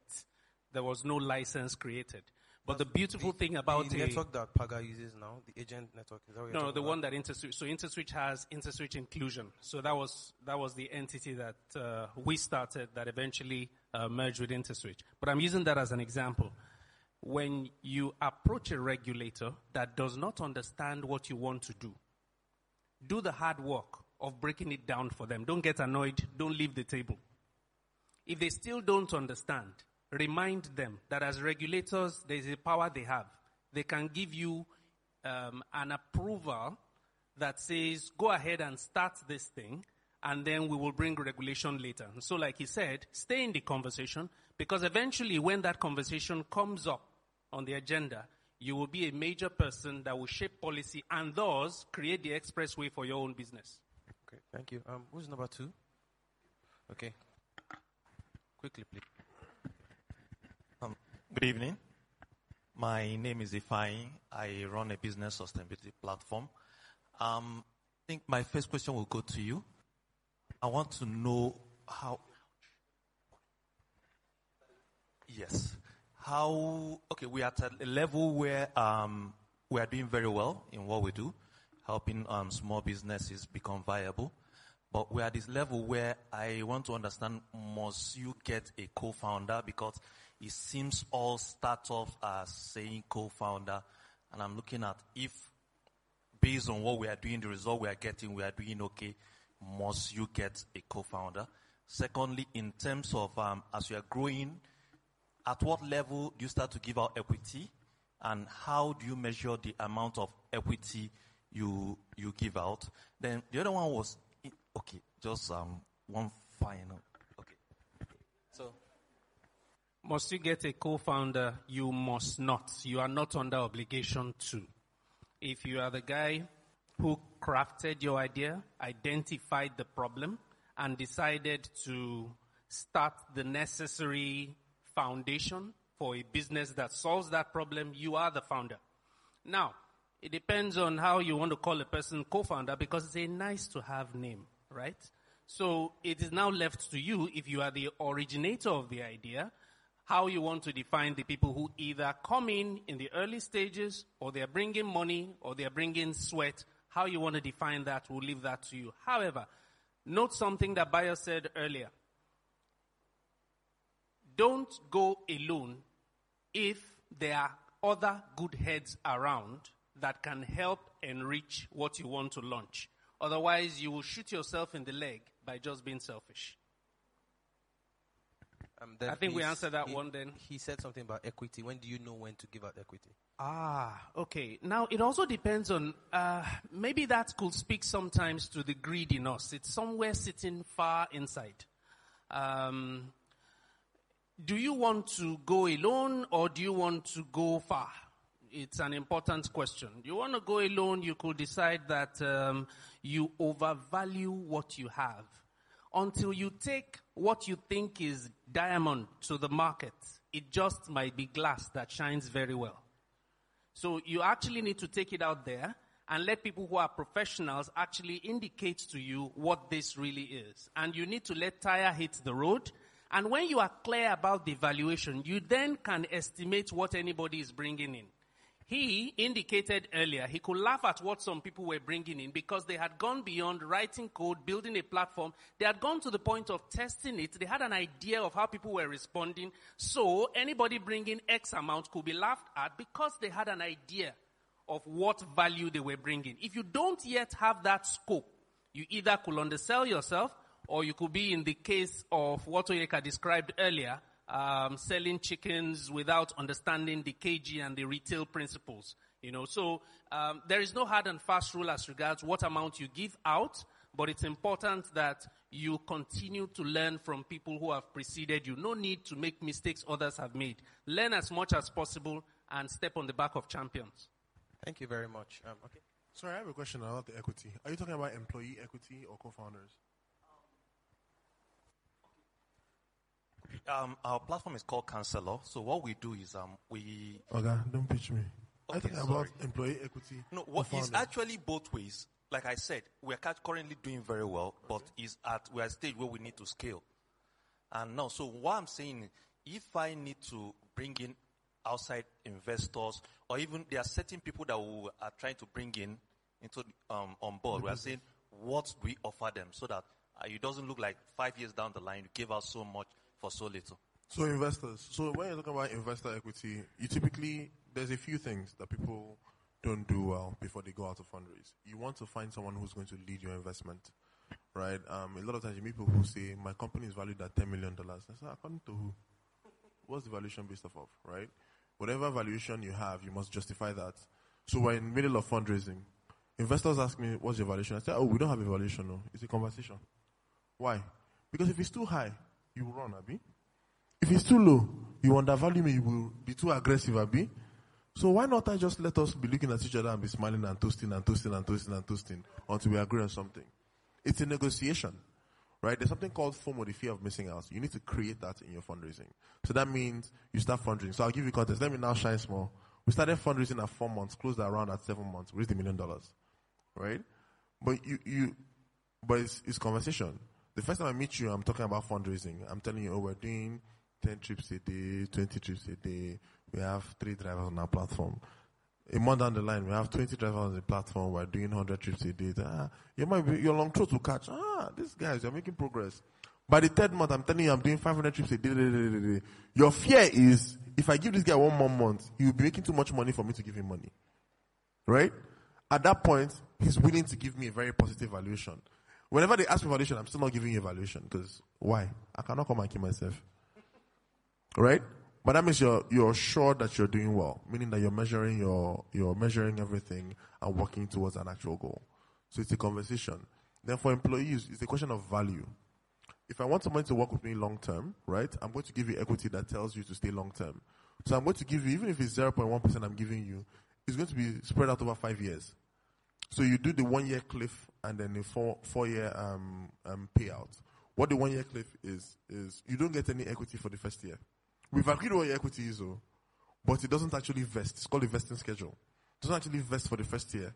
There was no license created. But the beautiful the, thing about the a- network that Paga uses now, the agent network, is that what you're no, the about? one that InterSwitch. So InterSwitch has InterSwitch Inclusion. So that was that was the entity that uh, we started that eventually uh, merged with InterSwitch. But I'm using that as an example. When you approach a regulator that does not understand what you want to do, do the hard work of breaking it down for them. Don't get annoyed. Don't leave the table. If they still don't understand, remind them that as regulators, there's a power they have. They can give you um, an approval that says, go ahead and start this thing, and then we will bring regulation later. And so, like he said, stay in the conversation, because eventually, when that conversation comes up on the agenda, you will be a major person that will shape policy and thus create the expressway for your own business. Okay, thank you. Um, who's number two? Okay. Quickly, please. Good evening. My name is Ifai. I run a business sustainability platform. Um, I think my first question will go to you. I want to know how. Yes. How, okay, we are at a level where um, we are doing very well in what we do, helping um, small businesses become viable. But we are at this level where I want to understand, must you get a co-founder? Because it seems all startups are saying co-founder. And I'm looking at if, based on what we are doing, the result we are getting, we are doing okay, must you get a co-founder? Secondly, in terms of, um, as you are growing, at what level do you start to give out equity? And how do you measure the amount of equity you, you give out? Then the other one was, okay, just um, one final. Must you get a co-founder? You must not. You are not under obligation to. If you are the guy who crafted your idea, identified the problem, and decided to start the necessary foundation for a business that solves that problem, you are the founder. Now, it depends on how you want to call a person co-founder because it's a nice to have name, right? So it is now left to you, if you are the originator of the idea, how you want to define the people who either come in in the early stages or they're bringing money or they're bringing sweat. How you want to define that, we'll leave that to you. However, note something that Bayo said earlier. Don't go alone if there are other good heads around that can help enrich what you want to launch. Otherwise, you will shoot yourself in the leg by just being selfish. Um, I think we answered that he- one then. He said something about equity. When do you know when to give out equity? Ah, okay. Now it also depends on uh, maybe that could speak sometimes to the greed in us. It's somewhere sitting far inside. Um, do you want to go alone or do you want to go far? It's an important question. You want to go alone, you could decide that um, you overvalue what you have until you take what you think is diamond to the market. It just might be glass that shines very well. So you actually need to take it out there and let people who are professionals actually indicate to you what this really is. And you need to let tire hit the road. And when you are clear about the valuation, you then can estimate what anybody is bringing in. He indicated earlier he could laugh at what some people were bringing in because they had gone beyond writing code, building a platform. They had gone to the point of testing it. They had an idea of how people were responding. So anybody bringing X amount could be laughed at because they had an idea of what value they were bringing. If you don't yet have that scope, you either could undersell yourself or you could be in the case of what Onyeka described earlier, um, selling chickens without understanding the KG and the retail principles. You know, so um, there is no hard and fast rule as regards what amount you give out, but it's important that you continue to learn from people who have preceded you. No need to make mistakes others have made. Learn as much as possible and step on the back of champions. Thank you very much. Um, okay. Sorry, I have a question about the equity. Are you talking about employee equity or co-founders? Um, our platform is called Counselor. So what we do is um, we Okay, don't pitch me. I think Okay, talking about employee equity. no what is actually both ways. Like I said, we are currently doing very well, but is at we are at a stage where we need to scale. And now, so what I'm saying, if I need to bring in outside investors, or even there are certain people that we are trying to bring in into um, on board, we are saying, what we offer them so that uh, it doesn't look like five years down the line you give us so much for so little. So investors. So when you're talking about investor equity, you typically there's a few things that people don't do well before they go out to fundraise. You want to find someone who's going to lead your investment. right? Um, a lot of times you meet people who say, my company is valued at $10 million. I say, according to who? What's the valuation based off of, right? Whatever valuation you have, you must justify that. So we're in the middle of fundraising. Investors ask me, what's your valuation? I say, oh, we don't have a valuation, no. It's a conversation. Why? Because if it's too high, you will run, Abi. If it's too low, you undervalue me, you will be too aggressive, Abi. So why not I just let us be looking at each other and be smiling and toasting and toasting and toasting and toasting until we agree on something? It's a negotiation, right? There's something called FOMO, the fear of missing out. You need to create that in your fundraising. So that means you start fundraising. So I'll give you context. Let me now shine small. We started fundraising at four months, closed around at seven months, raised a million dollars, right? But you, you, but it's, it's conversation. The first time I meet you, I'm talking about fundraising. I'm telling you, oh, we're doing 10 trips a day, 20 trips a day. We have three drivers on our platform. A month down the line, we have 20 drivers on the platform. We're doing 100 trips a day. Ah, you might be, your long throat will catch. Ah, these guys, you're making progress. By the third month, I'm telling you, I'm doing 500 trips a day. Your fear is, if I give this guy one more month, he will be making too much money for me to give him money. Right? At that point, he's willing to give me a very positive valuation. Whenever they ask me valuation, I'm still not giving you a valuation because why? I cannot come and kill myself. Right? But that means you're you're sure that you're doing well, meaning that you're measuring your you're measuring everything and working towards an actual goal. So it's a conversation. Then for employees, it's a question of value. If I want somebody to work with me long term, right, I'm going to give you equity that tells you to stay long term. So I'm going to give you, even if it's 0.1% I'm giving you, it's going to be spread out over five years. So you do the one year cliff and then the four, four year um, um, payout. What the one year cliff is, is you don't get any equity for the first year. We've agreed what your equity is, though, but it doesn't actually vest. It's called a vesting schedule. It doesn't actually vest for the first year.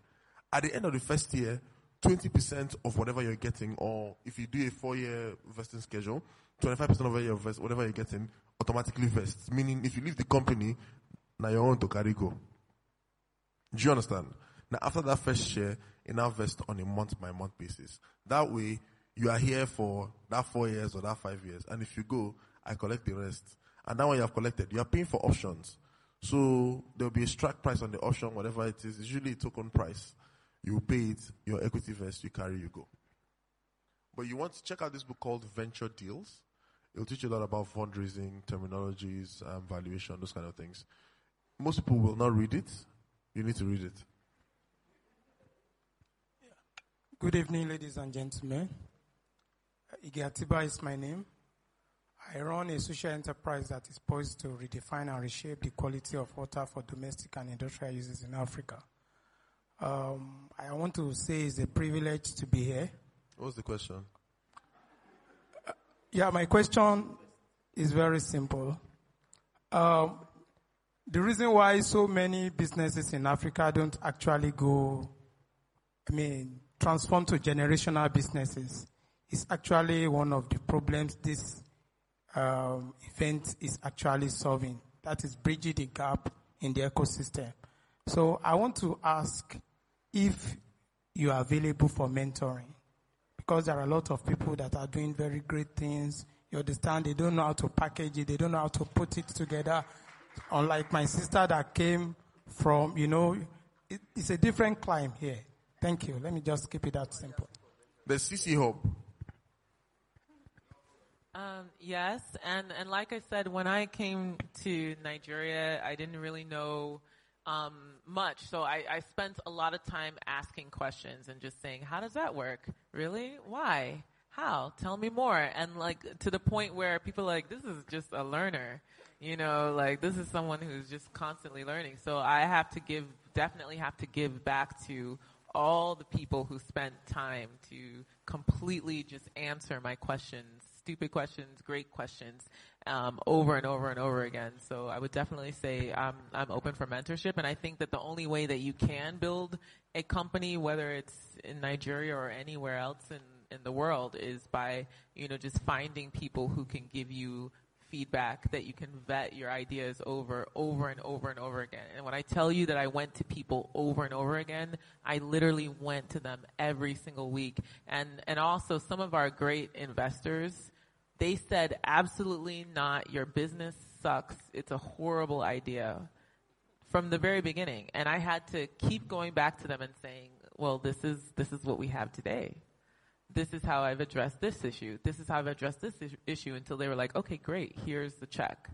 At the end of the first year, 20% of whatever you're getting, or if you do a four year vesting schedule, 25% of your vest, whatever you're getting automatically vests. Meaning, if you leave the company, now you're on to carry go. Do you understand? Now, after that first year, it now vests on a month by month basis. That way, you are here for that four years or that five years. And if you go, I collect the rest. And that one you have collected, you are paying for options. So there'll be a strike price on the option, whatever it is. It's usually a token price. You pay it, your equity vest, you carry, you go. But you want to check out this book called Venture Deals. It'll teach you a lot about fundraising, terminologies, um, valuation, those kind of things. Most people will not read it. You need to read it. Good evening, ladies and gentlemen. Ige Atiba is my name. I run a social enterprise that is poised to redefine and reshape the quality of water for domestic and industrial uses in Africa. Um, I want to say it's a privilege to be here. What's the question? Uh, yeah, my question is very simple. Um, the reason why so many businesses in Africa don't actually go, I mean, transform to generational businesses is actually one of the problems this um, event is actually solving. That is bridging the gap in the ecosystem. So I want to ask if you are available for mentoring because there are a lot of people that are doing very great things. You understand? They don't know how to package it. They don't know how to put it together. Unlike my sister that came from, you know, it, it's a different climb here. Thank you. Let me just keep it that simple. The CC Hope. Um, yes, and and like I said, when I came to Nigeria, I didn't really know um, much, so I, I spent a lot of time asking questions and just saying, "How does that work? Really? Why? How? Tell me more." And like to the point where people are like, "This is just a learner." You know, like this is someone who's just constantly learning. So I have to give, definitely have to give back to all the people who spent time to completely just answer my questions stupid questions, great questions, um, over and over and over again. So I would definitely say I'm, I'm open for mentorship, and I think that the only way that you can build a company, whether it's in Nigeria or anywhere else in, in the world, is by you know just finding people who can give you feedback that you can vet your ideas over over and over and over again. And when I tell you that I went to people over and over again, I literally went to them every single week. And and also some of our great investors they said, absolutely not. Your business sucks. It's a horrible idea from the very beginning. And I had to keep going back to them and saying, well, this is, this is what we have today. This is how I've addressed this issue. This is how I've addressed this issue until they were like, okay, great, here's the check.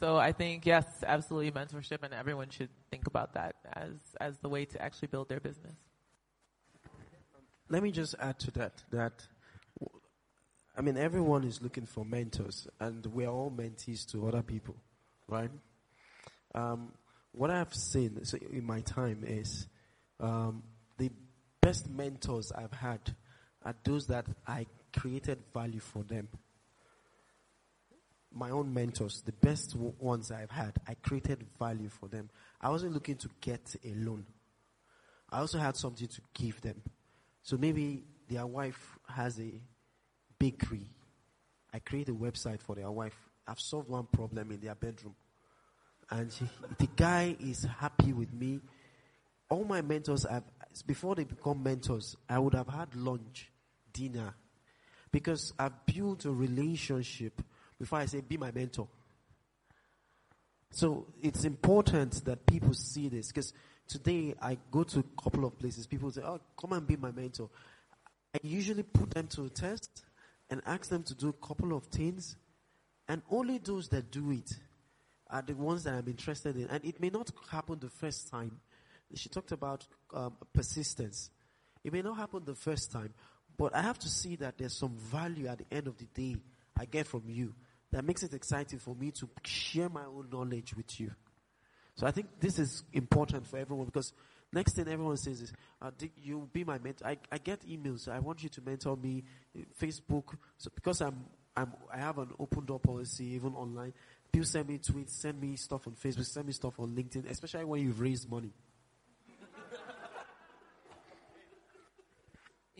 So I think yes, absolutely mentorship, and everyone should think about that as as the way to actually build their business. Let me just add to that that I mean everyone is looking for mentors and we're all mentees to other people, right? Um, what I've seen in my time is um, the best mentors I've had are those that I created value for them. My own mentors, the best ones I've had, I created value for them. I wasn't looking to get a loan. I also had something to give them. So maybe their wife has a bakery. I create a website for their wife. I've solved one problem in their bedroom. And she, the guy is happy with me. All my mentors, have, before they become mentors, I would have had lunch, dinner. Because I've built a relationship before I say, be my mentor. So it's important that people see this because today I go to a couple of places. People say, "Oh, come and be my mentor." I usually put them to a test and ask them to do a couple of things, and only those that do it are the ones that I'm interested in. And it may not happen the first time. She talked about um, persistence. It may not happen the first time, but I have to see that there's some value at the end of the day I get from you that makes it exciting for me to share my own knowledge with you. So I think this is important for everyone because next thing everyone says is, uh, di- "You be my mentor." I, I get emails. I want you to mentor me. uh, Facebook. So because I'm I'm I have an open door policy even online. People send me tweets, send me stuff on Facebook, send me stuff on LinkedIn, especially when you've raised money.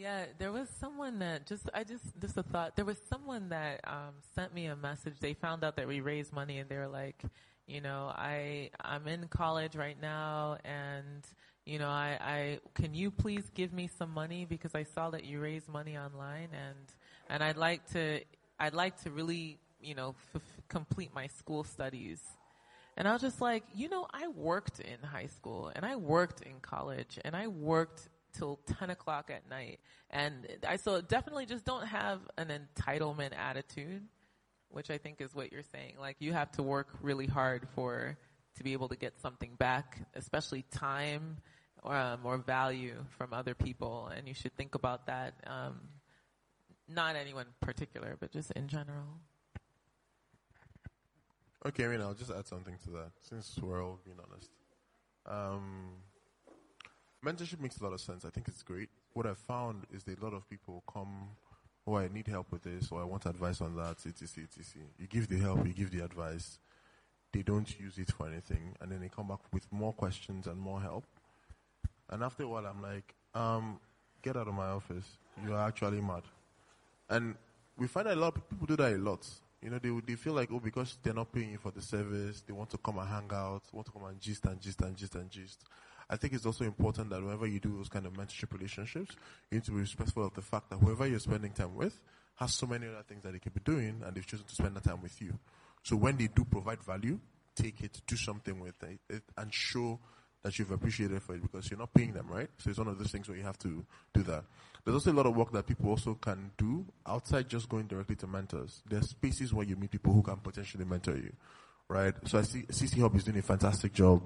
Yeah, there was someone that just I just just a thought. There was someone that um, sent me a message. They found out that we raised money, and they were like, you know, I I'm in college right now, and you know, I I can you please give me some money because I saw that you raised money online, and and I'd like to I'd like to really you know f- complete my school studies. And I was just like, you know, I worked in high school and I worked in college and I worked till 10 o'clock at night. And I so definitely just don't have an entitlement attitude, which I think is what you're saying. Like you have to work really hard for, to be able to get something back, especially time um, or value from other people. And you should think about that. Um, not anyone particular, but just in general. Okay, I mean, I'll just add something to that since we're all being honest. Um, mentorship makes a lot of sense. I think it's great. What I've found is that a lot of people come, oh, I need help with this, or I want advice on that, etc., etc. You give the help, you give the advice. They don't use it for anything, and then they come back with more questions and more help. And after a while, I'm like, um, get out of my office. You are actually mad. And we find a lot of people do that a lot. You know, they, they feel like, oh, because they're not paying you for the service, they want to come and hang out, want to come and gist and gist and gist and gist. I think it's also important that whenever you do those kind of mentorship relationships, you need to be respectful of the fact that whoever you're spending time with has so many other things that they could be doing and they've chosen to spend that time with you. So when they do provide value, take it, do something with it, it and show that you've appreciated for it because you're not paying them, right? So it's one of those things where you have to do that. There's also a lot of work that people also can do outside just going directly to mentors. There's spaces where you meet people who can potentially mentor you, right? So I see CC Hub is doing a fantastic job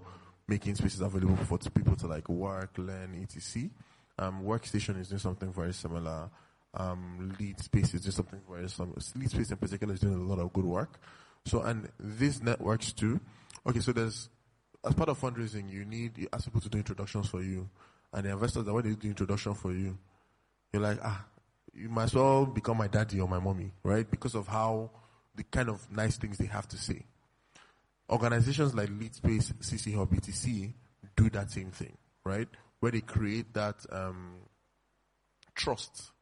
making spaces available for people to like work, learn, etc. Um, Workstation is doing something very similar. Um, Lead Space is doing something very similar. Lead Space in particular is doing a lot of good work. So, and these networks too. Okay, so there's as part of fundraising, you need you ask people to do introductions for you, and the investors that when they do introduction for you, you're like, ah, you might as well become my daddy or my mommy, right? Because of how the kind of nice things they have to say. Organizations like LeadSpace, CC Hub, BTC do that same thing, right? Where they create that um, trust,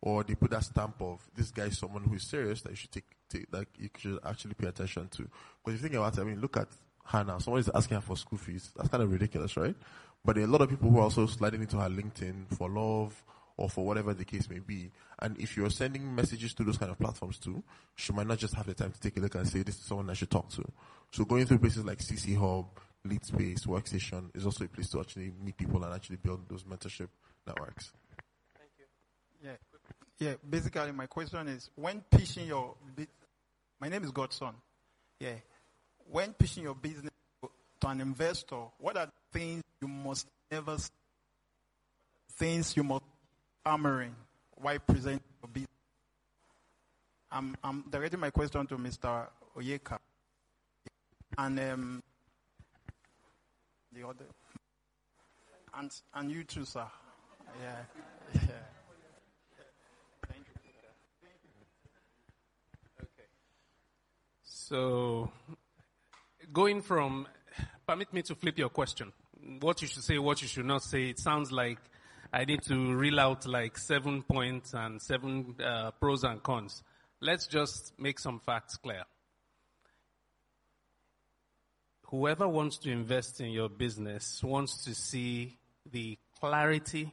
or they put that stamp of this guy is someone who is serious that you should take, take like you should actually pay attention to. Because you think about it, I mean, look at Hannah. Someone is asking her for school fees. That's kind of ridiculous, right? But there are a lot of people who are also sliding into her LinkedIn for love or for whatever the case may be. And if you're sending messages to those kind of platforms too, she might not just have the time to take a look and say, this is someone I should talk to. So going through places like CC Hub, Lead Space, Workstation is also a place to actually meet people and actually build those mentorship networks. Thank you. Yeah, Yeah, basically my question is when pitching your, bu- my name is Godson. Yeah, when pitching your business to an investor, what are the things you must never, s- things you must hammering while presenting? I'm, I'm directing my question to Mr. Onyeka. And um, the other, and, and you too, sir. Yeah, yeah. Thank you. Okay. So, going from, permit me to flip your question. What you should say, what you should not say. It sounds like I need to reel out like seven points and seven uh, pros and cons. Let's just make some facts clear. Whoever wants to invest in your business wants to see the clarity,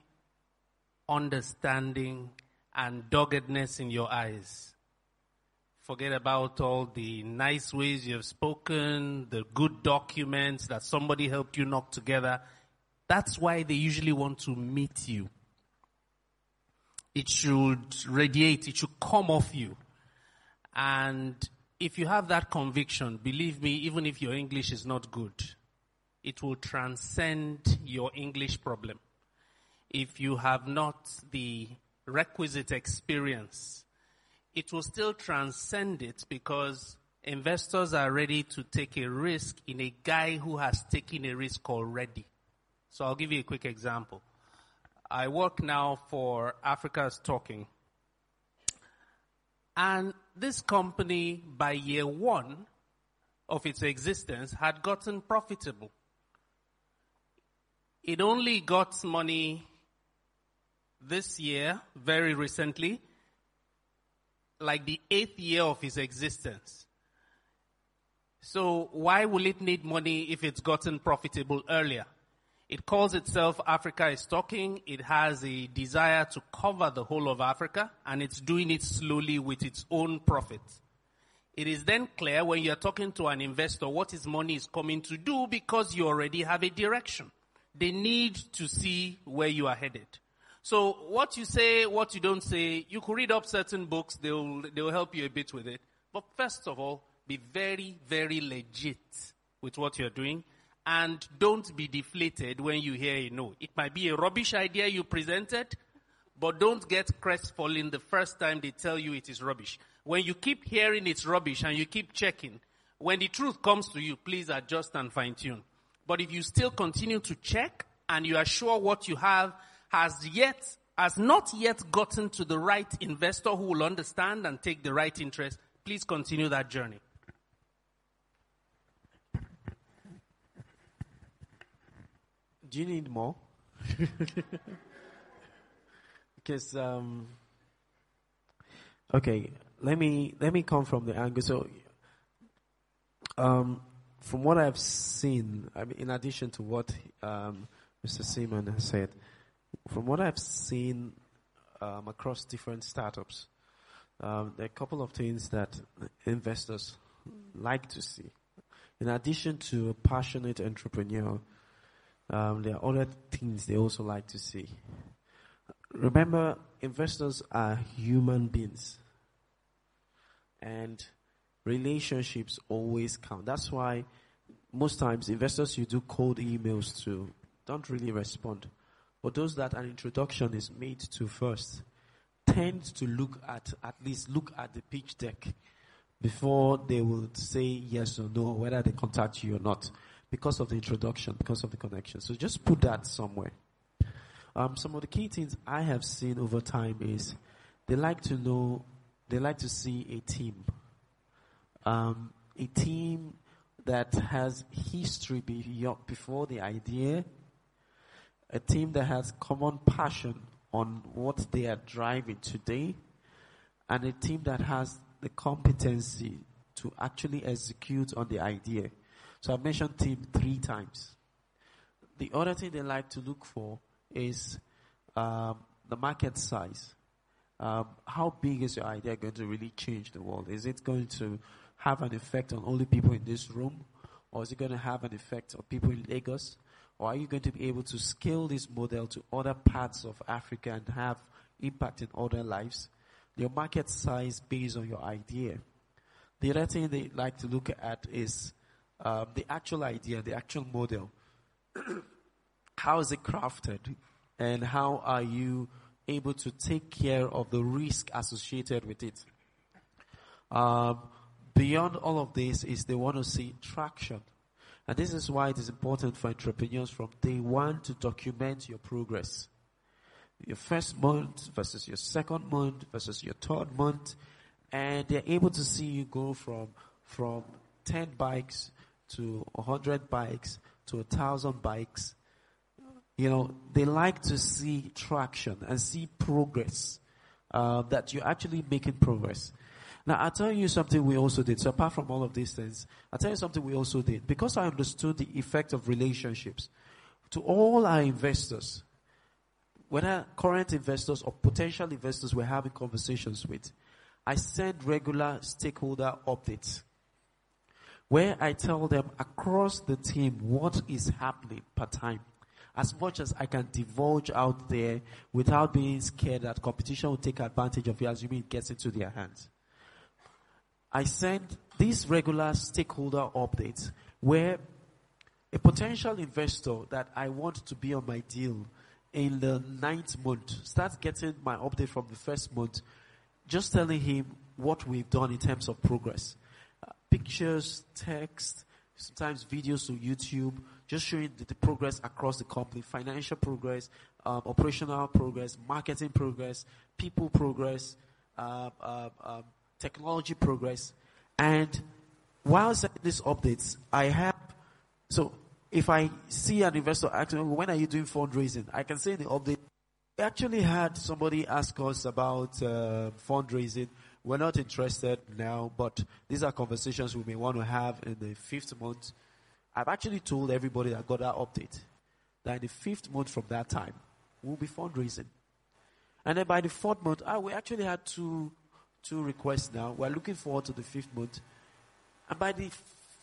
understanding, and doggedness in your eyes. Forget about all the nice ways you have spoken, the good documents that somebody helped you knock together. That's why they usually want to meet you. It should radiate, it should come off you. And if you have that conviction, believe me, even if your English is not good, it will transcend your English problem. If you have not the requisite experience, it will still transcend it because investors are ready to take a risk in a guy who has taken a risk already. So I'll give you a quick example. I work now for Africa's Talking. And this company, by year one of its existence, had gotten profitable. It only got money this year, very recently, like the eighth year of its existence. So why will it need money if it's gotten profitable earlier? It calls itself Africa is talking. It has a desire to cover the whole of Africa and it's doing it slowly with its own profit. It is then clear when you're talking to an investor what his money is coming to do because you already have a direction. They need to see where you are headed. So what you say, what you don't say, you could read up certain books, they'll, they'll help you a bit with it. But first of all, be very, very legit with what you're doing and don't be deflated when you hear a no. It might be a rubbish idea you presented, but don't get crestfallen the first time they tell you it is rubbish. When you keep hearing it's rubbish and you keep checking, when the truth comes to you, please adjust and fine tune. But if you still continue to check and you are sure what you have has yet, has not yet gotten to the right investor who will understand and take the right interest, please continue that journey. Do you need more? because um, okay, let me let me come from the angle. So, um, from what I've seen, I mean, in addition to what um, Mr. Simon has said, from what I've seen um, across different startups, um, there are a couple of things that investors like to see. In addition to a passionate entrepreneur, um, there are other things they also like to see. Remember, investors are human beings. And relationships always count. That's why most times investors you do cold emails to don't really respond. But those that an introduction is made to first tend to look at, at least look at the pitch deck before they will say yes or no, whether they contact you or not because of the introduction, because of the connection. So just put that somewhere. Um, some of the key things I have seen over time is they like to know, they like to see a team. Um, a team that has history be- before the idea, a team that has common passion on what they are driving today, and a team that has the competency to actually execute on the idea. So I've mentioned team three times. The other thing they like to look for is um, the market size. Um, how big is your idea going to really change the world? Is it going to have an effect on only people in this room? Or is it going to have an effect on people in Lagos? Or are you going to be able to scale this model to other parts of Africa and have impact in other lives? your market size based on your idea. The other thing they like to look at is um, the actual idea, the actual model. how is it crafted? And how are you able to take care of the risk associated with it? Um, beyond all of this is they want to see traction. And this is why it is important for entrepreneurs from day one to document your progress. Your first month versus your second month versus your third month. And they're able to see you go from, from 10 bikes to 100 bikes to 1,000 bikes. You know, they like to see traction and see progress, uh, that you're actually making progress. Now, I'll tell you something we also did. So apart from all of these things, I'll tell you something we also did. Because I understood the effect of relationships, to all our investors, whether current investors or potential investors we're having conversations with, I send regular stakeholder updates where I tell them across the team what is happening per time. As much as I can divulge out there without being scared that competition will take advantage of it, assuming it gets into their hands. I send these regular stakeholder updates where a potential investor that I want to be on my deal in the ninth month starts getting my update from the first month, just telling him what we've done in terms of progress pictures, text, sometimes videos to YouTube, just showing the, the progress across the company, financial progress, um, operational progress, marketing progress, people progress, uh, uh, um, technology progress. And while sending these updates, I have, so if I see an investor asking, when are you doing fundraising? I can say in the update, we actually had somebody ask us about uh, fundraising we're not interested now, but these are conversations we may want to have in the fifth month. I've actually told everybody that got that update that in the fifth month from that time, we'll be fundraising. And then by the fourth month, ah, we actually had two, two requests now. We're looking forward to the fifth month. And by the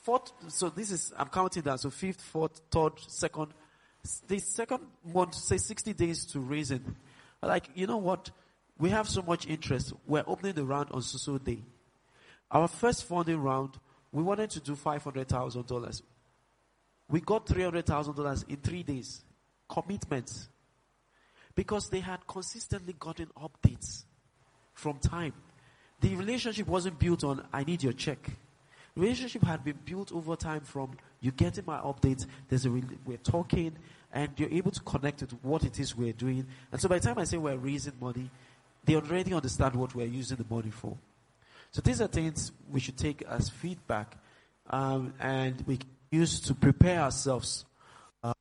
fourth, so this is, I'm counting that. So fifth, fourth, third, second. The second month, say 60 days to raising. Like, you know what? We have so much interest. We're opening the round on Suso Day. Our first funding round, we wanted to do $500,000. We got $300,000 in three days. Commitments. Because they had consistently gotten updates from time. The relationship wasn't built on, I need your check. Relationship had been built over time from you getting my updates, there's a, we're talking, and you're able to connect to what it is we're doing. And so by the time I say we're raising money, they already understand what we're using the money for. So these are things we should take as feedback um, and we use to prepare ourselves um,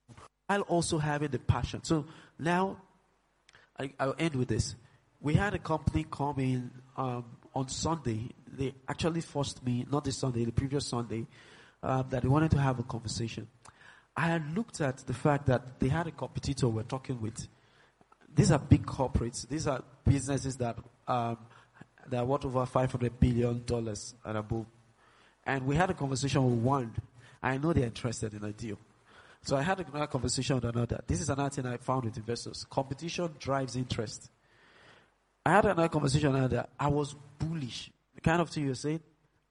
while also having the passion. So now I, will end with this. We had a company come in um, on Sunday. They actually forced me, not this Sunday, the previous Sunday, um, that they wanted to have a conversation. I had looked at the fact that they had a competitor we're talking with these are big corporates. These are businesses that um, that are worth over five hundred billion dollars and above. And we had a conversation with one. I know they're interested in a deal. So I had another conversation with another. This is another thing I found with investors. Competition drives interest. I had another conversation with another. I was bullish. The kind of thing you're saying.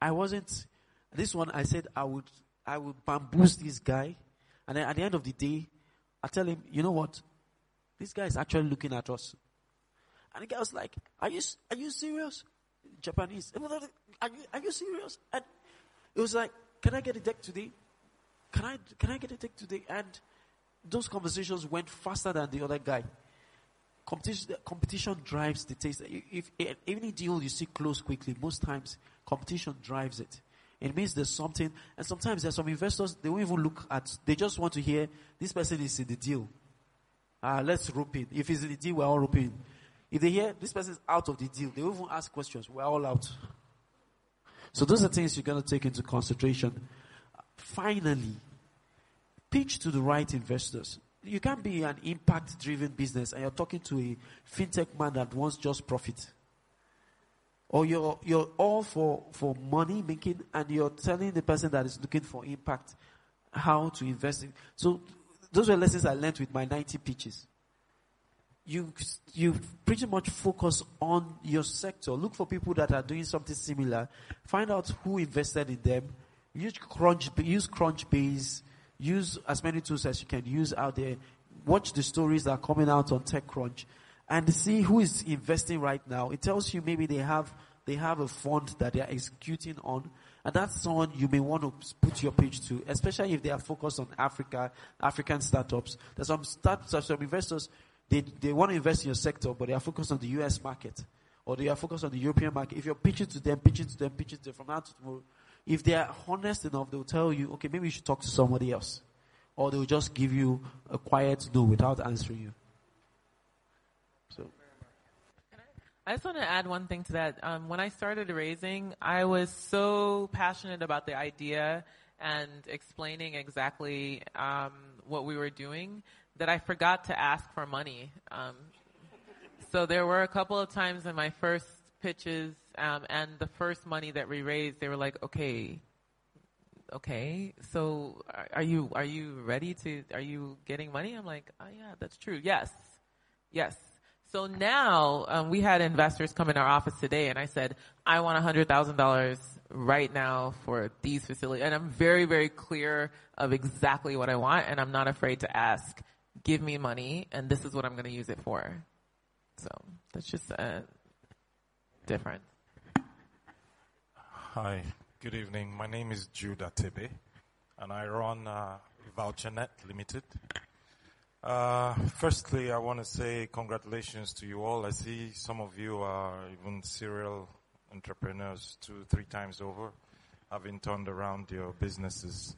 I wasn't. This one, I said I would, I would bamboozle this guy. And then at the end of the day, I tell him, you know what? This guy is actually looking at us. And the guy was like, Are you, are you serious? Japanese. Are you, are you serious? And it was like, Can I get a deck today? Can I, can I get a deck today? And those conversations went faster than the other guy. Competition, competition drives the taste. If, if any deal you see close quickly, most times competition drives it. It means there's something, and sometimes there's some investors, they won't even look at, they just want to hear, this person is in the deal. Ah, let's rope in. If it's the deal, we're all roping. If they hear this person is out of the deal, they won't even ask questions. We're all out. So those are things you're going to take into consideration. Finally, pitch to the right investors. You can't be an impact driven business and you're talking to a fintech man that wants just profit. Or you're, you're all for, for money making and you're telling the person that is looking for impact how to invest in. So those were lessons I learned with my 90 pitches. you you pretty much focus on your sector. Look for people that are doing something similar. Find out who invested in them. Use Crunch, use Crunchbase. Use as many tools as you can use out there. Watch the stories that are coming out on TechCrunch, and see who is investing right now. It tells you maybe they have they have a fund that they are executing on, and that's someone you may want to put your pitch to, especially if they are focused on Africa, African startups. There's some startups, some investors they, they want to invest in your sector, but they are focused on the US market or they are focused on the European market. If you're pitching to them, pitching to them, pitching to them from now to tomorrow, if they are honest enough, they'll tell you, okay, maybe you should talk to somebody else. Or they'll just give you a quiet no without answering you. So. I just want to add one thing to that. Um, when I started raising, I was so passionate about the idea and explaining exactly um, what we were doing that I forgot to ask for money. Um, so there were a couple of times in my first pitches um, and the first money that we raised, they were like, "Okay, okay, so are you are you ready to? Are you getting money?" I'm like, "Oh yeah, that's true. Yes, yes." So now um, we had investors come in our office today, and I said, "I want a hundred thousand dollars right now for these facilities," and I'm very very clear of exactly what I want, and I'm not afraid to ask give me money and this is what I'm going to use it for. So that's just uh, different. Hi, good evening. My name is Jude Atebe and I run uh, VoucherNet Limited. Uh, firstly, I want to say congratulations to you all. I see some of you are even serial entrepreneurs two, three times over, having turned around your businesses.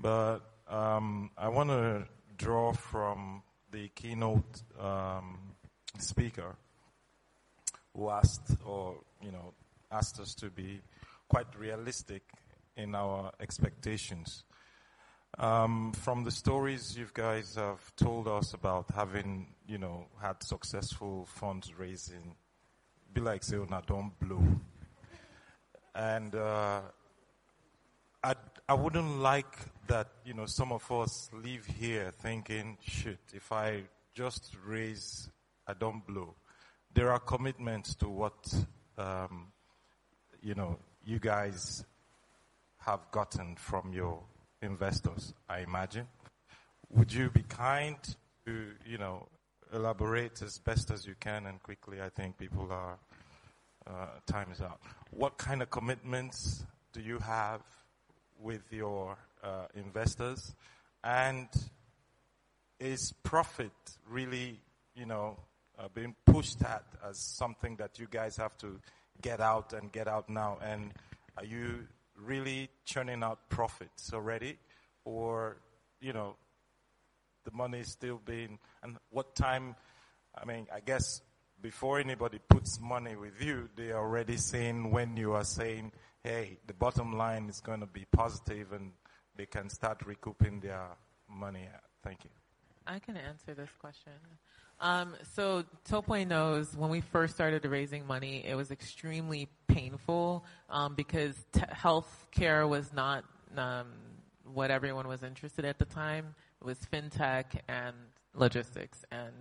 But um, I want to draw from the keynote um, speaker who asked, or you know, asked us to be quite realistic in our expectations. Um, from the stories you guys have told us about having, you know, had successful fundraising, be like say, don't blow. And uh, I, I wouldn't like that, you know, some of us leave here thinking, shit, if I just raise, I don't blow. There are commitments to what, um, you know, you guys have gotten from your investors, I imagine. Would you be kind to, you know, elaborate as best as you can and quickly? I think people are, uh, time is out. What kind of commitments do you have with your uh, investors? And is profit really, you know, uh, being pushed at as something that you guys have to get out and get out now? And are you really churning out profits already? Or, you know, the money is still being, and what time, I mean, I guess before anybody puts money with you, they are already saying when you are saying, hey, the bottom line is going to be positive and they can start recouping their money. Thank you. I can answer this question. Um, so Topoi knows when we first started raising money, it was extremely painful um, because t- health care was not um, what everyone was interested in at the time. It was fintech and logistics and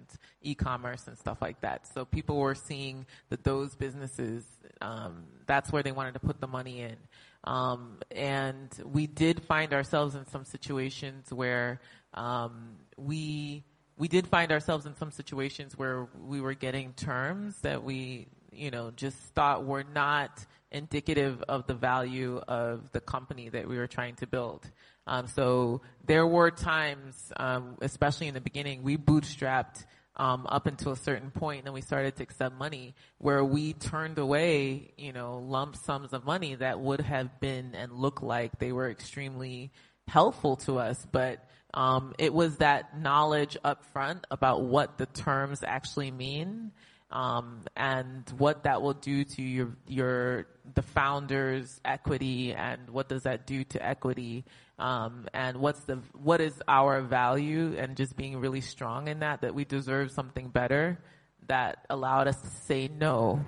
e-commerce and stuff like that. So people were seeing that those businesses, um, that's where they wanted to put the money in. Um, and we did find ourselves in some situations where um, we we did find ourselves in some situations where we were getting terms that we you know just thought were not indicative of the value of the company that we were trying to build. Um, so there were times, um, especially in the beginning, we bootstrapped um, up until a certain point, and then we started to accept money where we turned away, you know, lump sums of money that would have been and looked like they were extremely helpful to us, but um, it was that knowledge up front about what the terms actually mean um, and what that will do to your your the founder's equity and what does that do to equity um, and what's the what is our value and just being really strong in that that we deserve something better that allowed us to say no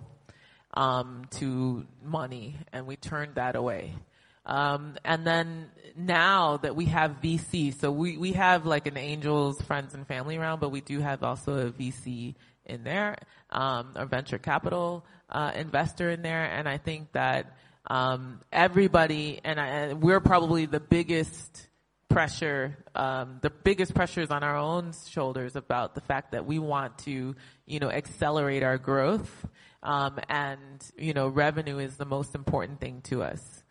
um, to money and we turned that away Um, and then now that we have VC, so we, we have like an angels, friends and family round, but we do have also a VC in there, um, a venture capital, uh, investor in there. And I think that, um, everybody, and, I, we're probably the biggest pressure, um, the biggest pressure is on our own shoulders about the fact that we want to, you know, accelerate our growth. Um, and, you know, revenue is the most important thing to us.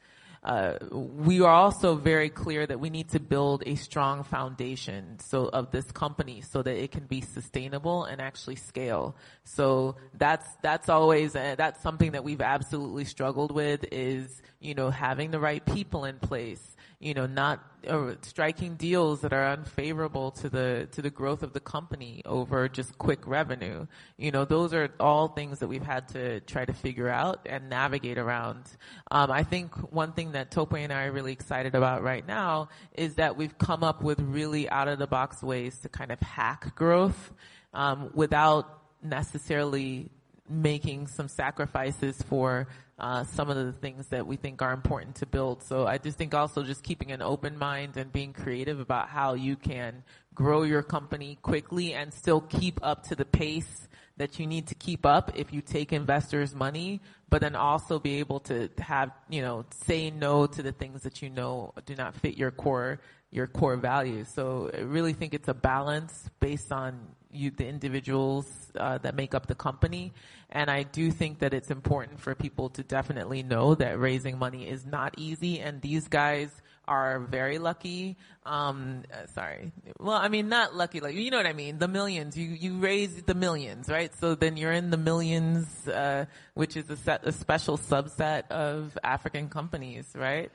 Uh, we are also very clear that we need to build a strong foundation so of this company so that it can be sustainable and actually scale. So that's that's always uh, that's something that we've absolutely struggled with is you know having the right people in place you know, not uh, striking deals that are unfavorable to the to the growth of the company over just quick revenue. You know, those are all things that we've had to try to figure out and navigate around. Um, I think one thing that Tope and I are really excited about right now is that we've come up with really out of the box ways to kind of hack growth um, without necessarily making some sacrifices for uh, some of the things that we think are important to build. So I just think also just keeping an open mind and being creative about how you can grow your company quickly and still keep up to the pace that you need to keep up if you take investors' money, but then also be able to have, you know, say no to the things that you know do not fit your core, your core values. So I really think it's a balance based on you, the individuals uh, that make up the company. And I do think that it's important for people to definitely know that raising money is not easy. And these guys are very lucky. Um, uh, sorry. Well, I mean, not lucky, like, you know what I mean? The millions. You, you raise the millions, right? So then you're in the millions, uh, which is a, set, a special subset of African companies, right?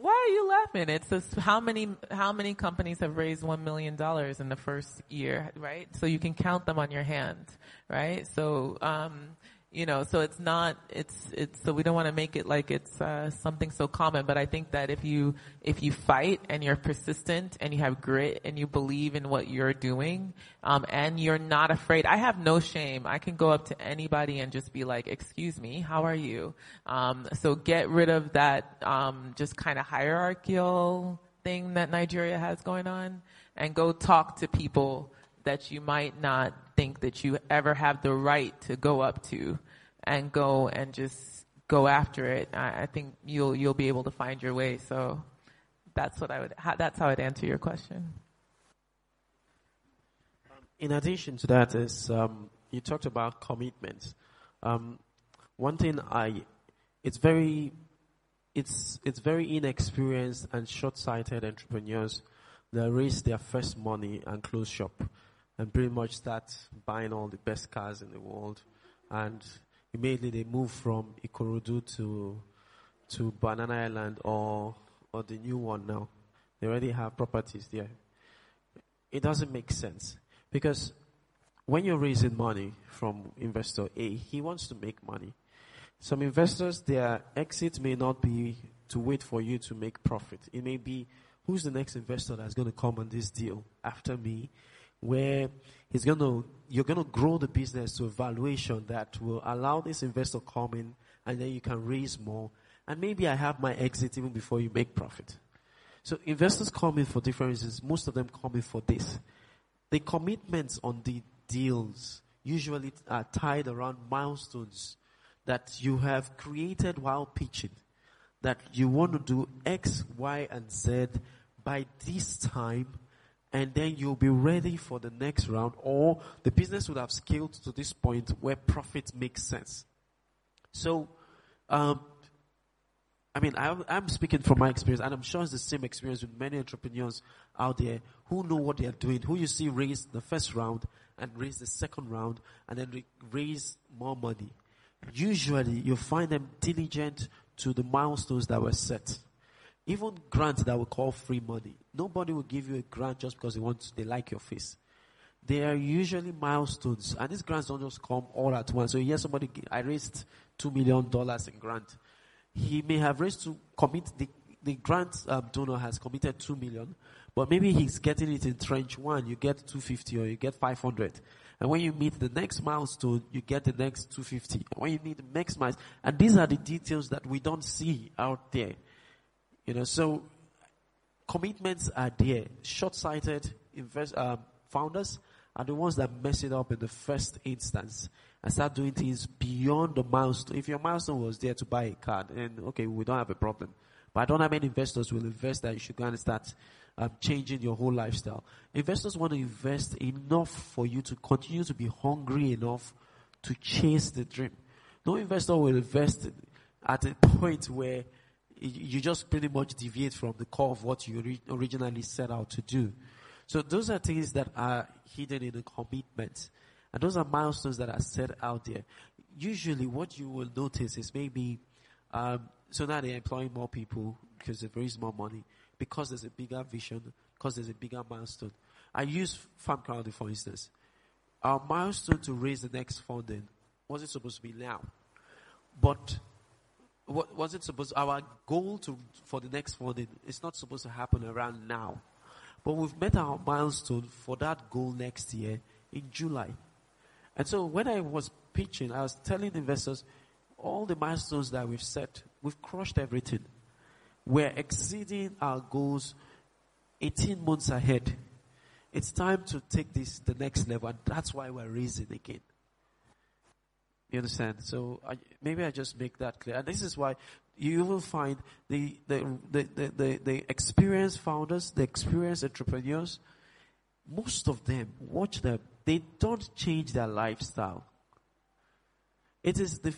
Why are you laughing? It's just how many how many companies have raised one million dollars in the first year, right? So you can count them on your hand, right? So um, you know, so it's not, it's, it's, so we don't want to make it like it's, uh, something so common, but I think that if you, if you fight and you're persistent and you have grit and you believe in what you're doing, um, and you're not afraid, I have no shame. I can go up to anybody and just be like, excuse me, how are you? Um, so get rid of that, um, just kind of hierarchical thing that Nigeria has going on and go talk to people that you might not think that you ever have the right to go up to and go and just go after it. I, I think you'll you'll be able to find your way. So that's what I would. How, that's how I'd answer your question. In addition to that, is um, you talked about commitments. Um, one thing I, it's very, it's it's very inexperienced and short-sighted entrepreneurs that raise their first money and close shop and pretty much start buying all the best cars in the world. And immediately they move from Ikorodu to to Banana Island or or the new one now. They already have properties there. It doesn't make sense because when you're raising money from investor A, he wants to make money. Some investors, their exit may not be to wait for you to make profit. It may be who's the next investor that's going to come on this deal after me where he's going to, you're going to grow the business to a valuation that will allow this investor come in and then you can raise more. And maybe I have my exit even before you make profit. So investors come in for different reasons. Most of them come in for this. The commitments on the deals usually are tied around milestones that you have created while pitching. That you want to do X, Y, and Z by this time and then you'll be ready for the next round or the business would have scaled to this point where profit makes sense. So, um, I mean, I, I'm speaking from my experience, and I'm sure it's the same experience with many entrepreneurs out there who know what they are doing, who you see raise the first round and raise the second round and then re- raise more money. Usually, you find them diligent to the milestones that were set. Even grants that we call free money. Nobody will give you a grant just because they want, they like your face. They are usually milestones, and these grants don't just come all at once. So you hear somebody, I raised two million dollars in grant. He may have raised to commit the the grant um, donor has committed two million, but maybe he's getting it in tranche one. You get two fifty or you get five hundred, and when you meet the next milestone, you get the next two fifty. When you meet the next milestone, and these are the details that we don't see out there You know, so commitments are there. Short-sighted invest, um, founders are the ones that mess it up in the first instance and start doing things beyond the milestone. If your milestone was there to buy a car, then okay, we don't have a problem. But I don't have many investors will invest that you should go and start um, changing your whole lifestyle. Investors want to invest enough for you to continue to be hungry enough to chase the dream. No investor will invest at a point where you just pretty much deviate from the core of what you originally set out to do. So those are things that are hidden in the commitment. And those are milestones that are set out there. Usually what you will notice is maybe, um, so now they're employing more people because they've raised more money, because there's a bigger vision, because there's a bigger milestone. I use FarmCrowdy for instance. Our milestone to raise the next funding wasn't supposed to be now. But what was it supposed our goal to for the next funding is not supposed to happen around now. But we've met our milestone for that goal next year in July. And so when I was pitching, I was telling investors all the milestones that we've set, we've crushed everything. We're exceeding our goals 18 months ahead. It's time to take this the next level, and that's why we're raising again. You understand? So I, maybe I just make that clear. And this is why you will find the, the, the, the, the, the experienced founders, the experienced entrepreneurs, most of them, watch them, they don't change their lifestyle. It is the,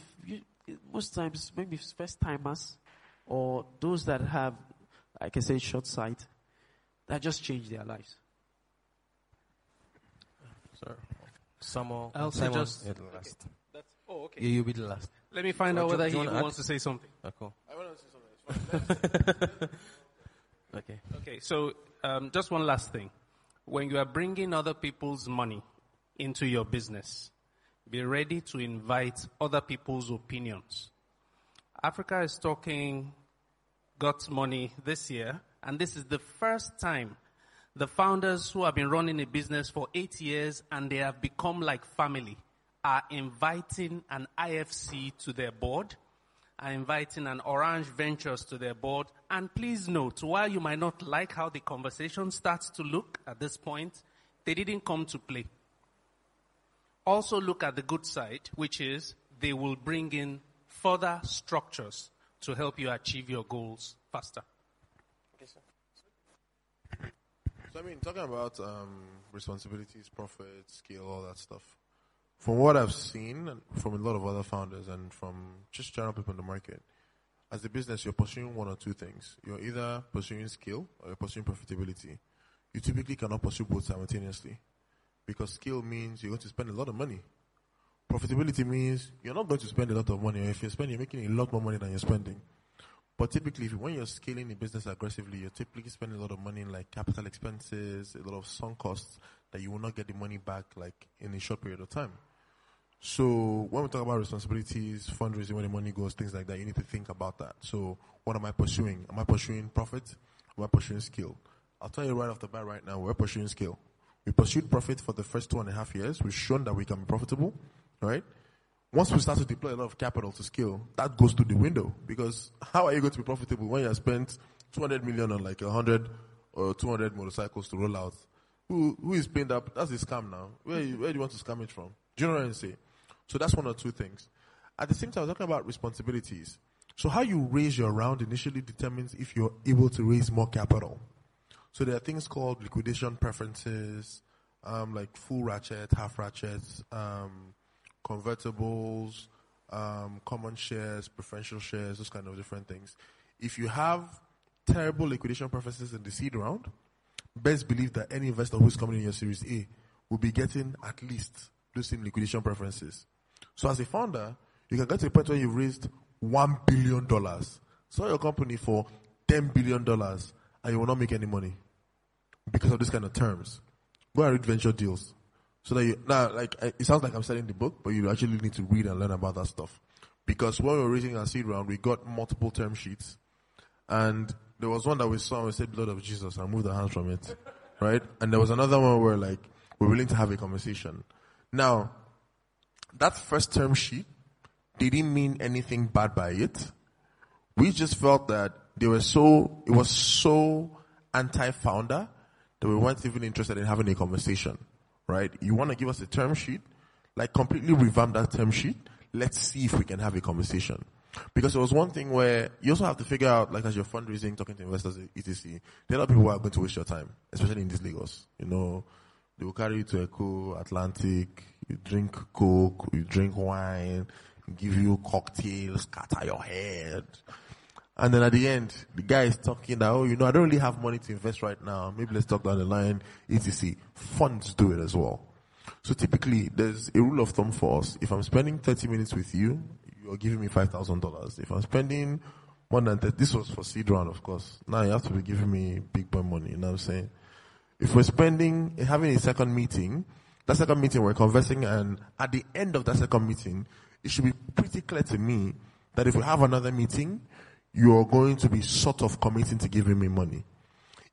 most times, maybe first timers or those that have, like I say, short sight, that just change their lives. Sir, Samuel, I'll Simon, just, oh, okay. You, you'll be the last. Let me find Oh, out whether he wants to say something. Oh, cool. I want to say something. Okay. Okay, so um, just one last thing. When you are bringing other people's money into your business, be ready to invite other people's opinions. Africa is talking got money this year, and this is the first time the founders who have been running a business for eight years and they have become like family are inviting an IFC to their board, are inviting an Orange Ventures to their board. And please note, while you might not like how the conversation starts to look at this point, they didn't come to play. Also look at the good side, which is they will bring in further structures to help you achieve your goals faster. So I mean, talking about um, responsibilities, profit, scale, all that stuff. From what I've seen from a lot of other founders and from just general people in the market, as a business, you're pursuing one or two things. You're either pursuing scale or you're pursuing profitability. You typically cannot pursue both simultaneously because scale means you're going to spend a lot of money. Profitability means you're not going to spend a lot of money, if you're spending, you're making a lot more money than you're spending. But typically, if, when you're scaling a business aggressively, you're typically spending a lot of money in like capital expenses, a lot of sunk costs that you will not get the money back like in a short period of time. So when we talk about responsibilities, fundraising, where the money goes, things like that, you need to think about that. So what am I pursuing? Am I pursuing profit? Am I pursuing skill? I'll tell you right off the bat right now, we're pursuing skill. We pursued profit for the first two and a half years. We've shown that we can be profitable, right? Once we start to deploy a lot of capital to scale, that goes to the window because how are you going to be profitable when you have spent 200 million on like 100 or 200 motorcycles to roll out? Who, who is paying that? That's a scam now. Where, where do you want to scam it from? Do you know what I'm saying? So that's one or two things. At the same time, I was talking about responsibilities. So how you raise your round initially determines if you're able to raise more capital. So there are things called liquidation preferences, um, like full ratchet, half ratchets, um, convertibles, um, common shares, preferential shares, those kind of different things. If you have terrible liquidation preferences in the seed round, best believe that any investor who's coming in your Series A will be getting at least those same liquidation preferences. So as a founder, you can get to a point where you've raised one billion dollars, sell your company for ten billion dollars, and you will not make any money because of this kind of terms. Go and read venture deals. So that you, now, like, it sounds like I'm selling the book, but you actually need to read and learn about that stuff. Because when we were raising our seed round, we got multiple term sheets. And there was one that we saw and we said, blood of Jesus, and moved our hands from it. Right? And there was another one where like, we're willing to have a conversation. Now, that first term sheet didn't mean anything bad by it. We just felt that they were so, it was so anti-founder that we weren't even interested in having a conversation, right? You want to give us a term sheet, like completely revamp that term sheet. Let's see if we can have a conversation. Because it was one thing where you also have to figure out, like as you're fundraising, talking to investors, etc. There are people who are going to waste your time, especially in this Lagos. You know, they will carry you to Eko, Atlantic, you drink Coke, you drink wine, give you cocktails, scatter your head. And then at the end, the guy is talking that, oh, you know, I don't really have money to invest right now. Maybe let's talk down the line, etc. Funds do it as well. So typically, there's a rule of thumb for us. If I'm spending 30 minutes with you, you're giving me $5,000. If I'm spending more than 30, this was for seed round, of course. Now you have to be giving me big boy money, you know what I'm saying? If we're spending, having a second meeting, that second meeting we're conversing and at the end of that second meeting, it should be pretty clear to me that if we have another meeting, you're going to be sort of committing to giving me money.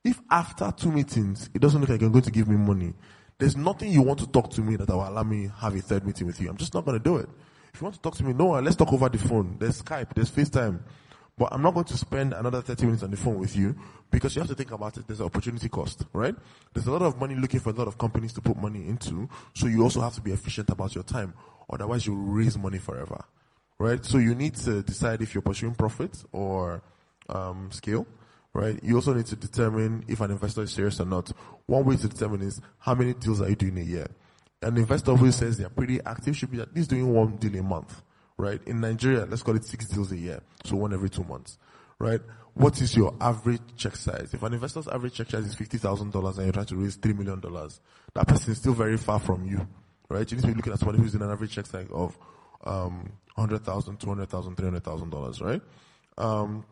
If after two meetings, it doesn't look like you're going to give me money, there's nothing you want to talk to me that will allow me have a third meeting with you. I'm just not going to do it. If you want to talk to me, no, let's talk over the phone. There's Skype, there's FaceTime. But I'm not going to spend another 30 minutes on the phone with you because you have to think about it. There's an opportunity cost, right? There's a lot of money looking for a lot of companies to put money into. So you also have to be efficient about your time. Otherwise you'll raise money forever right? So you need to decide if you're pursuing profit or um, scale, right? You also need to determine if an investor is serious or not. One way to determine is how many deals are you doing a year. An investor who says they're pretty active should be at least doing one deal a month, right? In Nigeria, let's call it six deals a year, so one every two months, right? What is your average check size? If an investor's average check size is fifty thousand dollars and you're trying to raise three million dollars, that person is still very far from you, right? You need to be looking at somebody who's in an average check size of um, hundred thousand, two hundred thousand, three hundred thousand dollars, right? Um,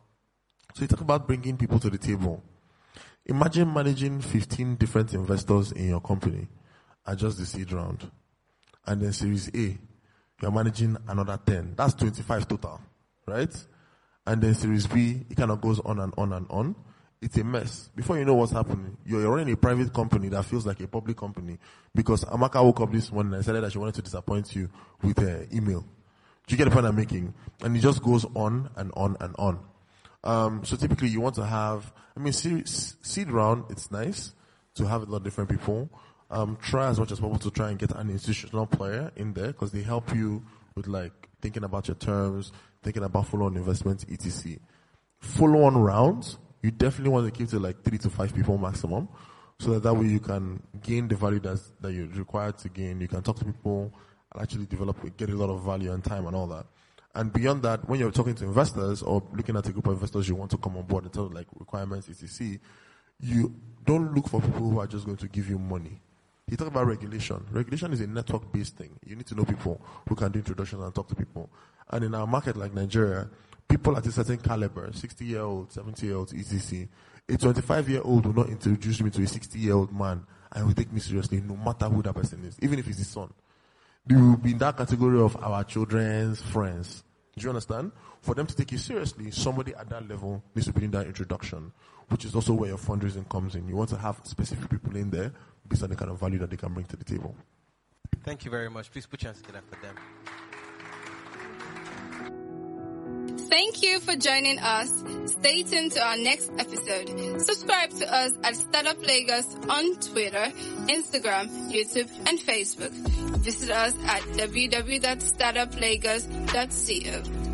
so you talk about bringing people to the table. Imagine managing 15 different investors in your company at just the seed round. And then series A, you're managing another 10. That's 25 total, right? And then series B, it kind of goes on and on and on. It's a mess. Before you know what's happening, you're running a private company that feels like a public company because Amaka woke up this morning and said that she wanted to disappoint you with her email. Do you get the point I'm making? And it just goes on and on and on. Um, so typically you want to have, I mean, seed round, it's nice to have a lot of different people. Um, try as much as possible to try and get an institutional player in there because they help you with like thinking about your terms, thinking about follow-on investments, etc. Follow-on rounds, you definitely want to keep to like three to five people maximum so that that way you can gain the value that's, that you're required to gain. You can talk to people and actually develop, get a lot of value and time and all that. And beyond that, when you're talking to investors or looking at a group of investors you want to come on board in terms of like requirements, etc., you don't look for people who are just going to give you money. You talked about regulation. Regulation is a network-based thing. You need to know people who can do introductions and talk to people. And in our market like Nigeria, people at a certain caliber, 60-year-old, 70-year-old, etc., a 25-year-old will not introduce me to a 60-year-old man and will take me seriously no matter who that person is, even if he's his son. They will be in that category of our children's friends. Do you understand? For them to take you seriously, somebody at that level needs to be in that introduction, which is also where your fundraising comes in. You want to have specific people in there based on the kind of value that they can bring to the table. Thank you very much. Please put your hands together for them. Thank you for joining us. Stay tuned to our next episode. Subscribe to us at Startup Lagos on Twitter, Instagram, YouTube, and Facebook. Visit us at www.startuplagos.co.